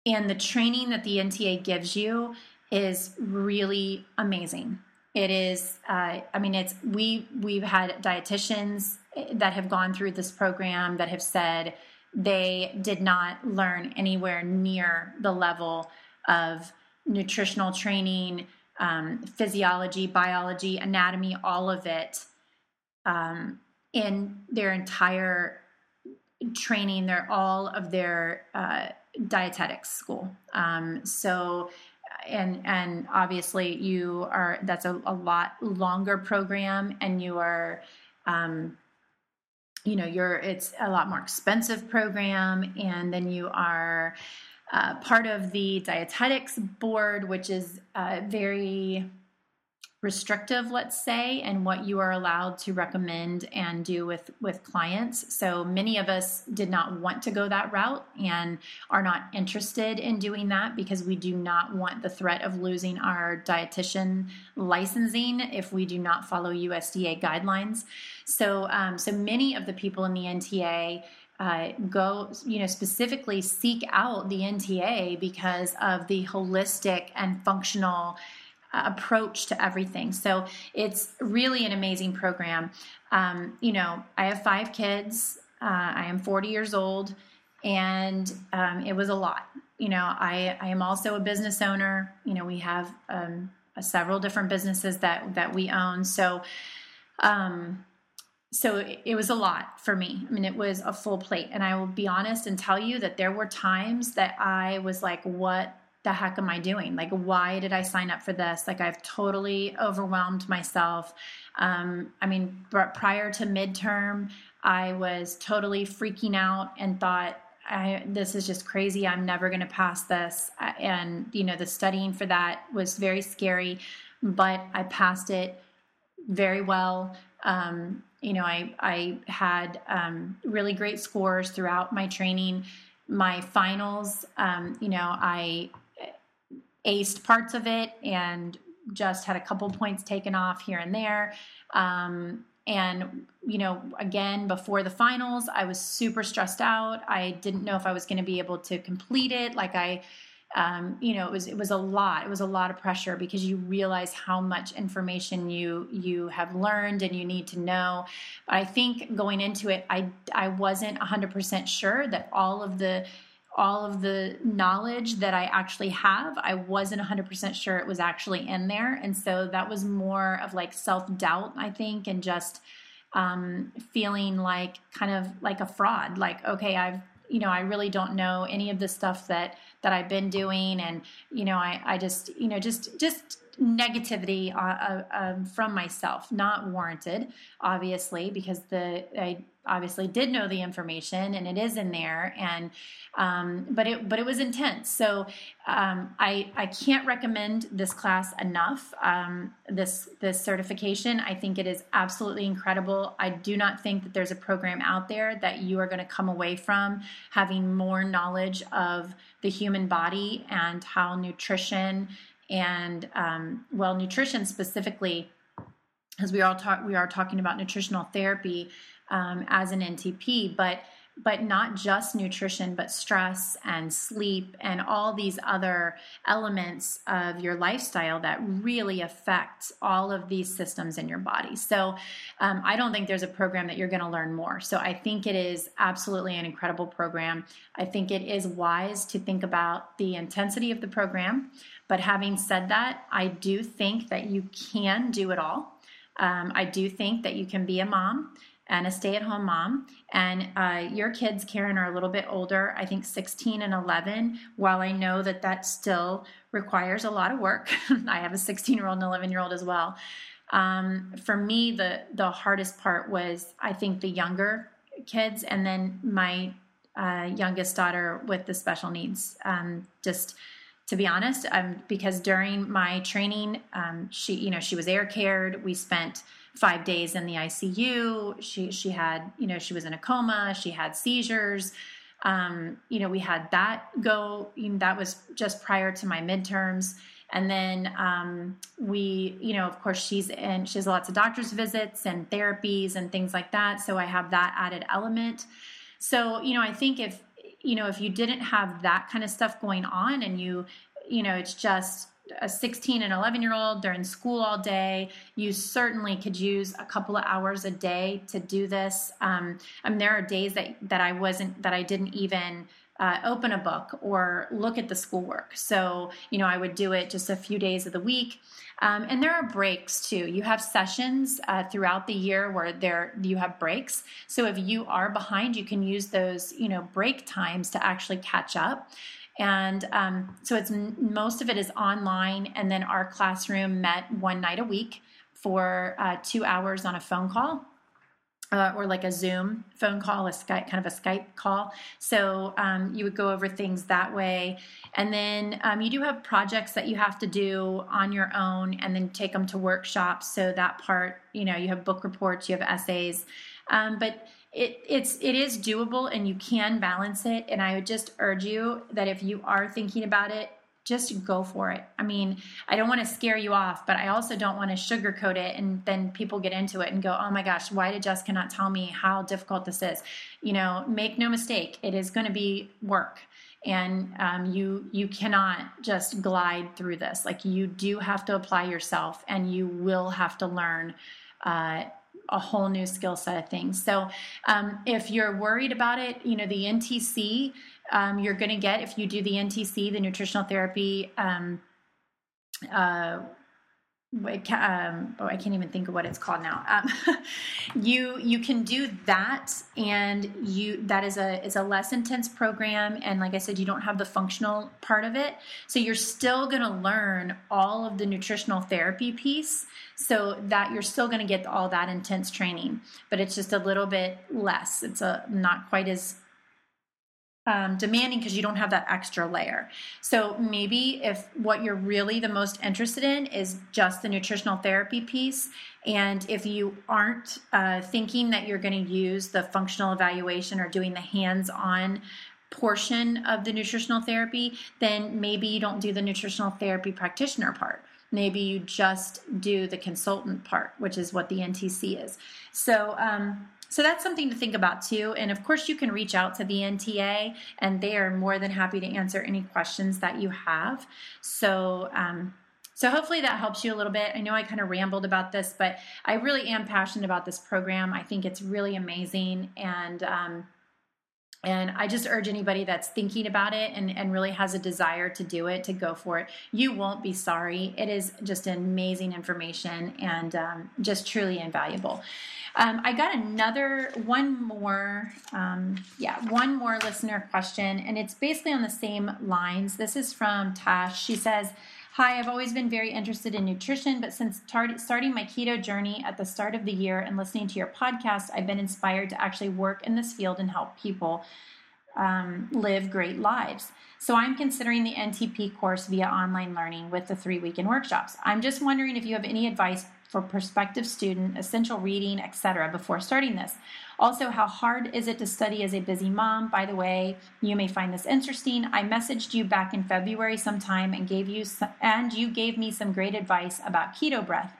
and the training that the nta gives you is really amazing. It is, uh, I mean, it's we we've had dietitians that have gone through this program that have said they did not learn anywhere near the level of nutritional training, um, physiology, biology, anatomy, all of it um, in their entire training. They're all of their uh, dietetics school. Um, so and and obviously you are that's a, a lot longer program and you are um, you know you're it's a lot more expensive program and then you are uh, part of the dietetics board which is uh, very restrictive let's say and what you are allowed to recommend and do with with clients. So many of us did not want to go that route and are not interested in doing that because we do not want the threat of losing our dietitian licensing if we do not follow usda guidelines. So um, so many of the people in the nta uh, go, you know, specifically seek out the NTA because of the holistic and functional approach to everything. So it's really an amazing program. Um, you know, I have five kids. Uh, I am 40 years old, and um, it was a lot. You know, I, I am also a business owner. You know, we have um, several different businesses that that we own. So, um, so it, it was a lot for me. I mean, it was a full plate, and I will be honest and tell you that there were times that I was like, "What the heck am I doing? Like, why did I sign up for this? Like, I've totally overwhelmed myself. Um, I mean, prior to midterm, I was totally freaking out and thought, I, this is just crazy. I'm never going to pass this. And, you know, the studying for that was very scary, but I passed it very well. Um, you know, I, I had um, really great scores throughout my training. My finals, um, you know, I aced parts of it and just had a couple points taken off here and there. Um, and, you know, again, before the finals, I was super stressed out. I didn't know if I was going to be able to complete it. Like I, um, you know, it was it was a lot. It was a lot of pressure because you realize how much information you you have learned and you need to know. But I think going into it, I I wasn't 100% sure that all of the all of the knowledge that I actually have, I wasn't 100% sure it was actually in there. And so that was more of like self doubt, I think, and just um, feeling like kind of like a fraud. Like, okay, I've, you know, I really don't know any of the stuff that that I've been doing, and you know, I I just you know just just negativity uh, uh, um, from myself, not warranted, obviously, because the I obviously did know the information and it is in there, and um, but it but it was intense. So um, I I can't recommend this class enough. Um, this this certification, I think it is absolutely incredible. I do not think that there's a program out there that you are going to come away from having more knowledge of the human body and how nutrition and um, well, nutrition specifically, as we all talk, we are talking about nutritional therapy um, as an NTP, but but not just nutrition, but stress and sleep and all these other elements of your lifestyle that really affect all of these systems in your body. So, um, I don't think there's a program that you're going to learn more. So, I think it is absolutely an incredible program. I think it is wise to think about the intensity of the program. But having said that, I do think that you can do it all. Um, I do think that you can be a mom and a stay at home mom. And uh, your kids, Karen, are a little bit older, I think 16 and 11. While I know that that still requires a lot of work, I have a 16 year old and 11 year old as well. Um, for me, the, the hardest part was, I think, the younger kids, and then my uh, youngest daughter with the special needs. Um, just to be honest, um, because during my training, um, she, you know, she was air cared. We spent five days in the ICU. She, she had, you know, she was in a coma. She had seizures. Um, you know, we had that go. You know, that was just prior to my midterms. And then um, we, you know, of course, she's in, she has lots of doctor's visits and therapies and things like that. So I have that added element. So, you know, I think if, you know, if you didn't have that kind of stuff going on and you, you know, it's just a 16 and 11 year old, they're in school all day. You certainly could use a couple of hours a day to do this. Um, I mean, there are days that, that I wasn't, that I didn't even uh, open a book or look at the schoolwork. So, you know, I would do it just a few days of the week. Um, and there are breaks too. You have sessions uh, throughout the year where there you have breaks. So if you are behind, you can use those, you know, break times to actually catch up. And um, so it's most of it is online, and then our classroom met one night a week for uh, two hours on a phone call uh, or like a Zoom phone call, a Skype, kind of a Skype call. So um, you would go over things that way. And then um, you do have projects that you have to do on your own and then take them to workshops. So that part, you know, you have book reports, you have essays. Um, but it, it's it is doable and you can balance it. And I would just urge you that if you are thinking about it, just go for it. I mean, I don't want to scare you off, but I also don't want to sugarcoat it and then people get into it and go, oh my gosh, why did Jessica not tell me how difficult this is? You know, make no mistake, it is going to be work. And um, you you cannot just glide through this. Like you do have to apply yourself, and you will have to learn uh, a whole new skill set of things. So um, if you're worried about it, you know the NTC um, you're going to get if you do the NTC, the nutritional therapy. Um, uh, um, oh, I can't even think of what it's called now. Um, you you can do that, and you that is a is a less intense program, and like I said, you don't have the functional part of it, so you're still going to learn all of the nutritional therapy piece, so that you're still going to get all that intense training, but it's just a little bit less. It's a not quite as um, demanding because you don't have that extra layer. So maybe if what you're really the most interested in is just the nutritional therapy piece, and if you aren't uh, thinking that you're going to use the functional evaluation or doing the hands on portion of the nutritional therapy, then maybe you don't do the nutritional therapy practitioner part. Maybe you just do the consultant part, which is what the NTC is. So, um, so that's something to think about too. And of course, you can reach out to the NTA, and they are more than happy to answer any questions that you have. So, um, so hopefully that helps you a little bit. I know I kind of rambled about this, but I really am passionate about this program. I think it's really amazing, and um, and I just urge anybody that's thinking about it and, and really has a desire to do it to go for it. You won't be sorry. It is just amazing information and um, just truly invaluable. Um, I got another one more, um, yeah, one more listener question, and it's basically on the same lines. This is from Tash. She says, Hi, I've always been very interested in nutrition, but since tar- starting my keto journey at the start of the year and listening to your podcast, I've been inspired to actually work in this field and help people um, live great lives. So I'm considering the NTP course via online learning with the three weekend workshops. I'm just wondering if you have any advice for prospective student, essential reading, etc. before starting this. Also, how hard is it to study as a busy mom? By the way, you may find this interesting. I messaged you back in February sometime and gave you some, and you gave me some great advice about keto breath.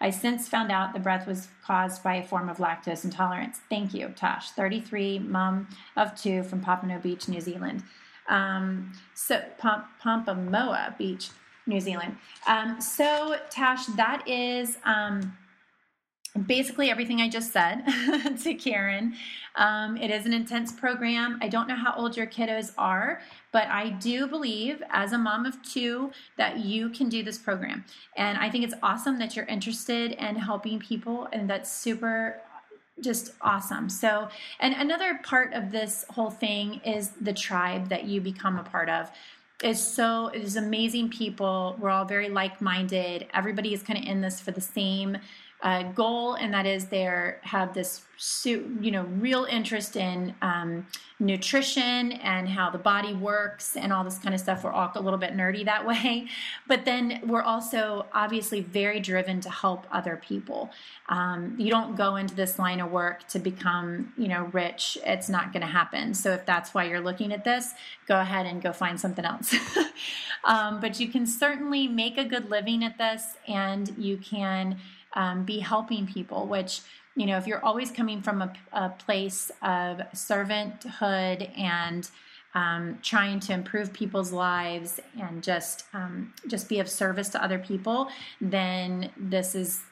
I since found out the breath was caused by a form of lactose intolerance. Thank you, Tash, 33, mom of two from Papamoa Beach, New Zealand. Um, so, Papamoa Beach. New Zealand. Um, so, Tash, that is um, basically everything I just said to Karen. Um, it is an intense program. I don't know how old your kiddos are, but I do believe, as a mom of two, that you can do this program. And I think it's awesome that you're interested in helping people, and that's super just awesome. So, and another part of this whole thing is the tribe that you become a part of is so it is amazing people. We're all very like minded. Everybody is kind of in this for the same uh, goal, and that is they have this you know real interest in um, nutrition and how the body works and all this kind of stuff. We're all a little bit nerdy that way, but then we're also obviously very driven to help other people. Um, you don't go into this line of work to become you know rich. It's not going to happen. So if that's why you're looking at this, go ahead and go find something else. um, but you can certainly make a good living at this, and you can um, be helping people, which, you know, if you're always coming from a, a place of servanthood and um, trying to improve people's lives and just um, just be of service to other people, then this is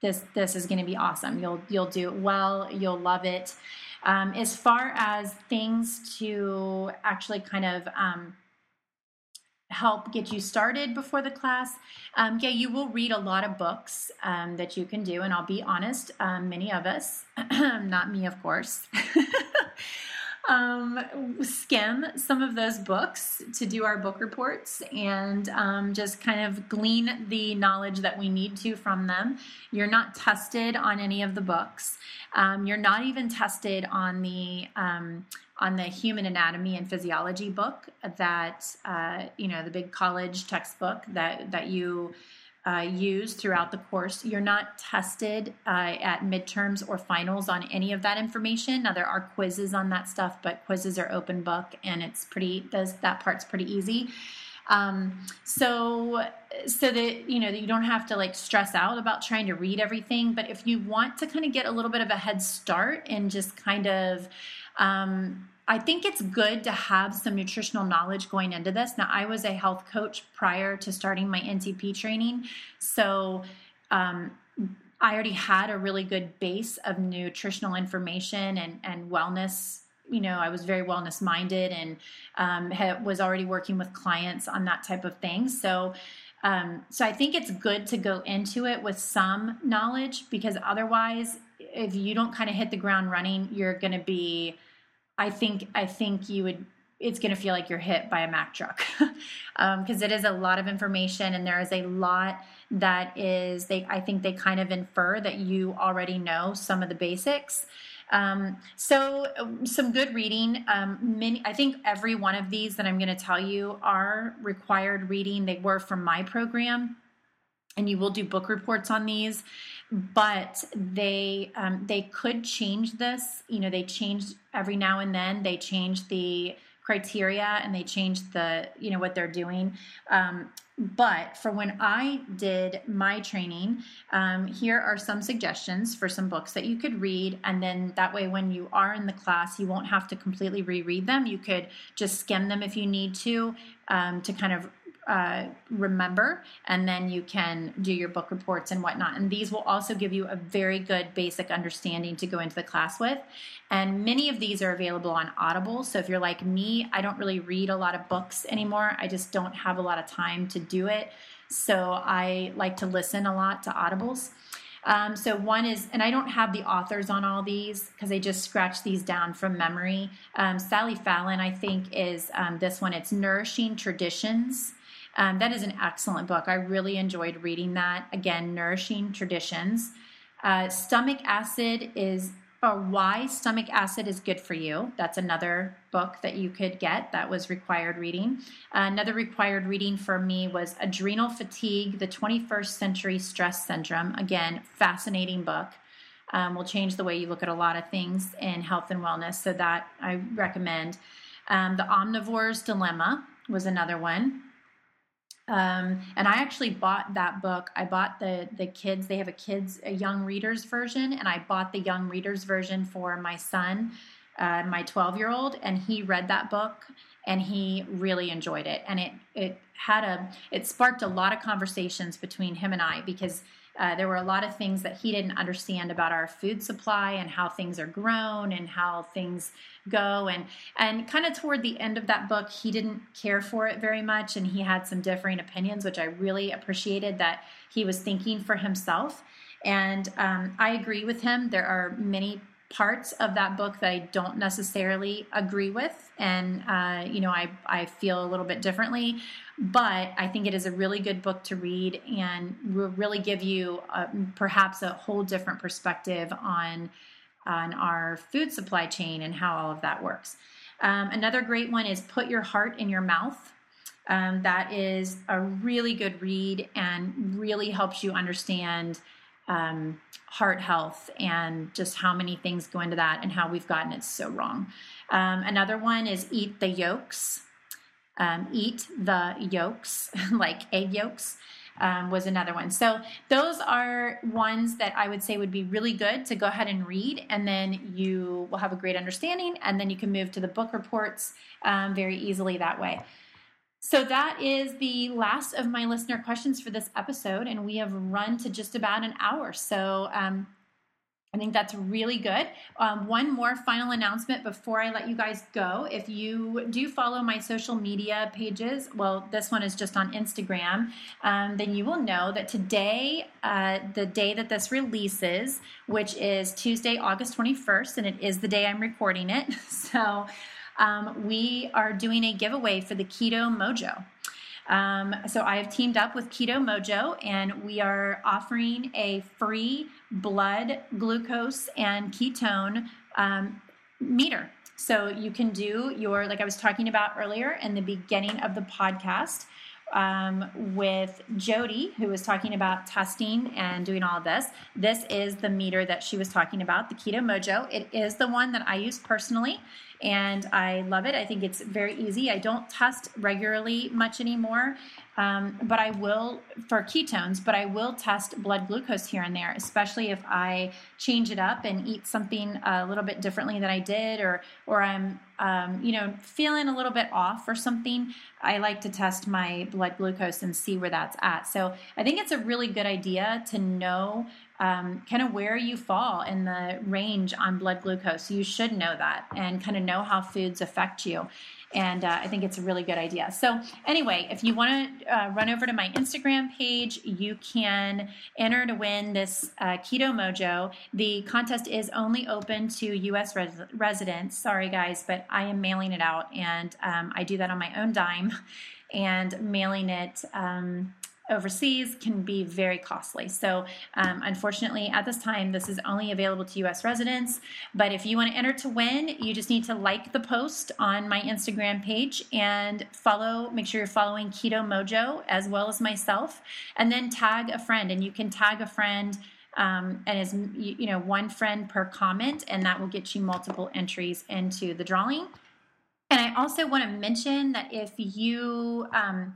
this this is going to be awesome. You'll you'll do it well. You'll love it. Um, as far as things to actually kind of um, help get you started before the class. Um, yeah, you will read a lot of books um, that you can do, and I'll be honest, um, many of us, not me, of course, um, skim some of those books to do our book reports and um, just kind of glean the knowledge that we need to from them. You're not tested on any of the books. Um, you're not even tested on the on the human anatomy and physiology book that uh, you know the big college textbook that that you uh, use throughout the course. You're not tested uh, at midterms or finals on any of that information. Now there are quizzes on that stuff, but quizzes are open book, and it's pretty. Does that part's pretty easy. Um, so so that you know you don't have to like stress out about trying to read everything. But if you want to kind of get a little bit of a head start and just kind of um, I think it's good to have some nutritional knowledge going into this. Now, I was a health coach prior to starting my NTP training. So, um, I already had a really good base of nutritional information and, and wellness. You know, I was very wellness minded and um, had, was already working with clients on that type of thing. So, um, so I think it's good to go into it with some knowledge because otherwise, if you don't kind of hit the ground running, you're going to be I think I think you would it's going to feel like you're hit by a Mack truck because um, it is a lot of information and there is a lot that is they I think they kind of infer that you already know some of the basics. Um, so um, some good reading. Um, many, I think every one of these that I'm going to tell you are required reading. They were from my program, and you will do book reports on these but they um, they could change this. You know, they changed every now and then. They change the criteria and they change the you know what they're doing. Um, but for when I did my training, um, here are some suggestions for some books that you could read, and then that way, when you are in the class, you won't have to completely reread them. You could just skim them if you need to, um, to kind of uh, remember, and then you can do your book reports and whatnot. And these will also give you a very good basic understanding to go into the class with. And many of these are available on Audible. So if you're like me, I don't really read a lot of books anymore. I just don't have a lot of time to do it. So I like to listen a lot to Audibles. Um, so one is, and I don't have the authors on all these because I just scratched these down from memory. Um, Sally Fallon, I think, is um, this one. It's Nourishing Traditions. Um, that is an excellent book. I really enjoyed reading that. Again, Nourishing Traditions. Uh, stomach acid is or why stomach acid is good for you. That's another book that you could get that was required reading. Uh, another required reading for me was Adrenal Fatigue, the 21st Century Stress Syndrome. Again, fascinating book. Um, will change the way you look at a lot of things in health and wellness. So, that I recommend. Um, the Omnivore's Dilemma was another one. Um, and I actually bought that book. I bought the the kids. They have a kids a young readers version, and I bought the young readers version for my son, uh, my twelve year old, and he read that book and he really enjoyed it. And it it had a it sparked a lot of conversations between him and I because uh, there were a lot of things that he didn't understand about our food supply and how things are grown and how things go. And and kind of toward the end of that book, he didn't care for it very much, and he had some differing opinions, which I really appreciated that he was thinking for himself. And um, I agree with him. There are many parts of that book that I don't necessarily agree with, and uh, you know, I I feel a little bit differently. But I think it is a really good book to read and will really give you uh, perhaps a whole different perspective on on our food supply chain and how all of that works. Um, another great one is Put Your Heart in Your Mouth. Um, that is a really good read and really helps you understand um, heart health and just how many things go into that and how we've gotten it so wrong. Um, another one is Eat the Yolks. Um, eat the yolks, like egg yolks um, was another one. So those are ones that I would say would be really good to go ahead and read, and then you will have a great understanding, and then you can move to the book reports um, very easily that way. So that is the last of my listener questions for this episode, and we have run to just about an hour. So um, I think that's really good. Um, one more final announcement before I let you guys go. If you do follow my social media pages, well, this one is just on Instagram, um, then you will know that today, uh, the day that this releases, which is Tuesday, August 21st, and it is the day I'm recording it. So um, we are doing a giveaway for the Keto Mojo. Um, so I have teamed up with Keto Mojo, and we are offering a free blood glucose and ketone um, meter. So you can do your, like I was talking about earlier in the beginning of the podcast. Um, with Jody, who was talking about testing and doing all of this. This is the meter that she was talking about, the Keto Mojo. It is the one that I use personally and I love it. I think it's very easy. I don't test regularly much anymore, um, but I will for ketones, but I will test blood glucose here and there, especially if I change it up and eat something a little bit differently than I did, or or I'm um, you know feeling a little bit off or something. I like to test my blood glucose and see where that's at. So I think it's a really good idea to know um, kind of where you fall in the range on blood glucose. You should know that and kind of know how foods affect you. And uh, I think it's a really good idea. So, anyway, if you want to uh, run over to my Instagram page, you can enter to win this uh, Keto Mojo. The contest is only open to U.S. Res- residents. Sorry, guys, but I am mailing it out, and um, I do that on my own dime and mailing it. Um, overseas can be very costly. So, um, unfortunately, at this time, this is only available to US residents. But if you want to enter to win, you just need to like the post on my Instagram page and follow, make sure you're following Keto Mojo as well as myself, and then tag a friend. And you can tag a friend. Um, and is you know one friend per comment, and that will get you multiple entries into the drawing. And I also want to mention that if you um,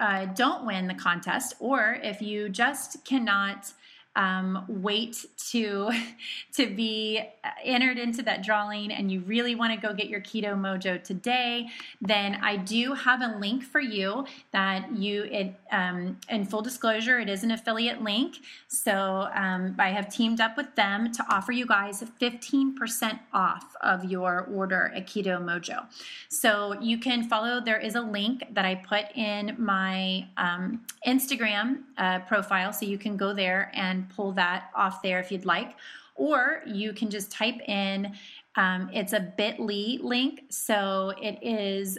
uh, don't win the contest, or if you just cannot um, wait to to be entered into that drawing and you really want to go get your keto mojo today then i do have a link for you that you it um, in full disclosure it is an affiliate link. So um, i have teamed up with them to offer you guys 15% off of your order at keto mojo. So you can follow there is a link that i put in my um, instagram uh, profile so you can go there and pull that off there if you'd like. Or you can just type in, um, it's a bit.ly link. So it is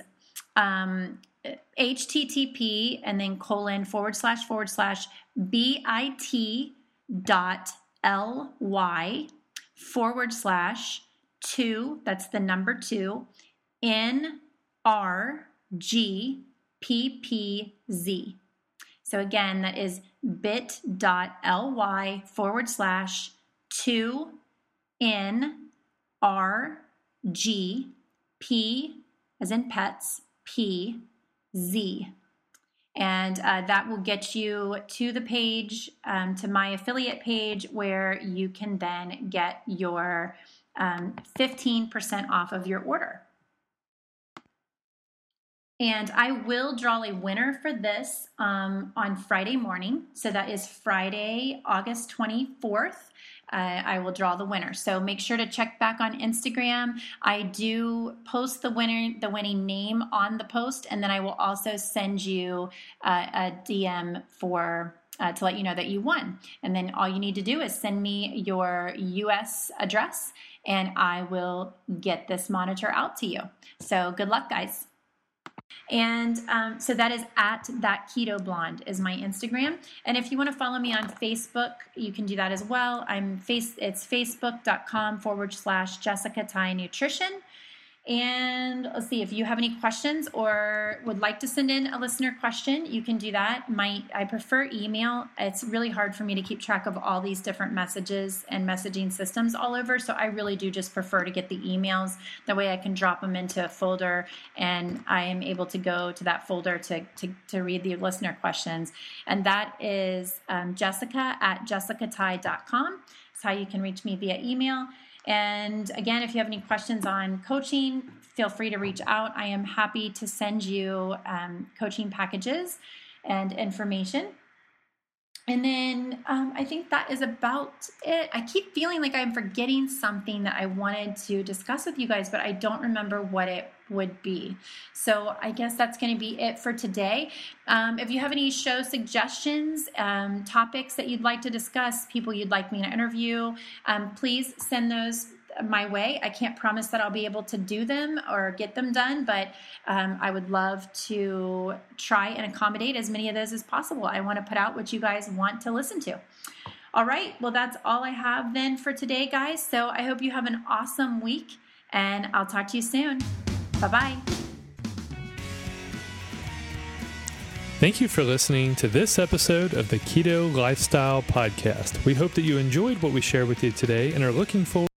um, http and then colon forward slash forward slash bit dot ly forward slash two, that's the number two, N R G P P Z. So again, that is bit.ly forward slash 2 N R G P as in pets, P Z. And uh, that will get you to the page, um, to my affiliate page, where you can then get your um, 15% off of your order. And I will draw a winner for this um, on Friday morning. So that is Friday, August 24th. Uh, I will draw the winner. So make sure to check back on Instagram. I do post the winner, the winning name on the post, and then I will also send you uh, a DM for uh, to let you know that you won. And then all you need to do is send me your US address, and I will get this monitor out to you. So good luck, guys. And um, so that is at that keto blonde is my Instagram. And if you want to follow me on Facebook, you can do that as well. I'm face it's facebook.com forward slash Jessica Ty Nutrition. And let's see if you have any questions or would like to send in a listener question, you can do that. My I prefer email. It's really hard for me to keep track of all these different messages and messaging systems all over, so I really do just prefer to get the emails. That way I can drop them into a folder and I am able to go to that folder to to, to read the listener questions. And that is um, Jessica at jessicaty.com. That's how you can reach me via email. And again, if you have any questions on coaching, feel free to reach out. I am happy to send you um, coaching packages and information. And then um, I think that is about it. I keep feeling like I'm forgetting something that I wanted to discuss with you guys, but I don't remember what it would be. So I guess that's going to be it for today. Um, if you have any show suggestions, um, topics that you'd like to discuss, people you'd like me to interview, um, please send those my way. I can't promise that I'll be able to do them or get them done, but um, I would love to try and accommodate as many of those as possible. I want to put out what you guys want to listen to. All right, well, that's all I have then for today, guys. So I hope you have an awesome week, and I'll talk to you soon. Bye bye. Thank you for listening to this episode of the Keto Lifestyle Podcast. We hope that you enjoyed what we shared with you today and are looking forward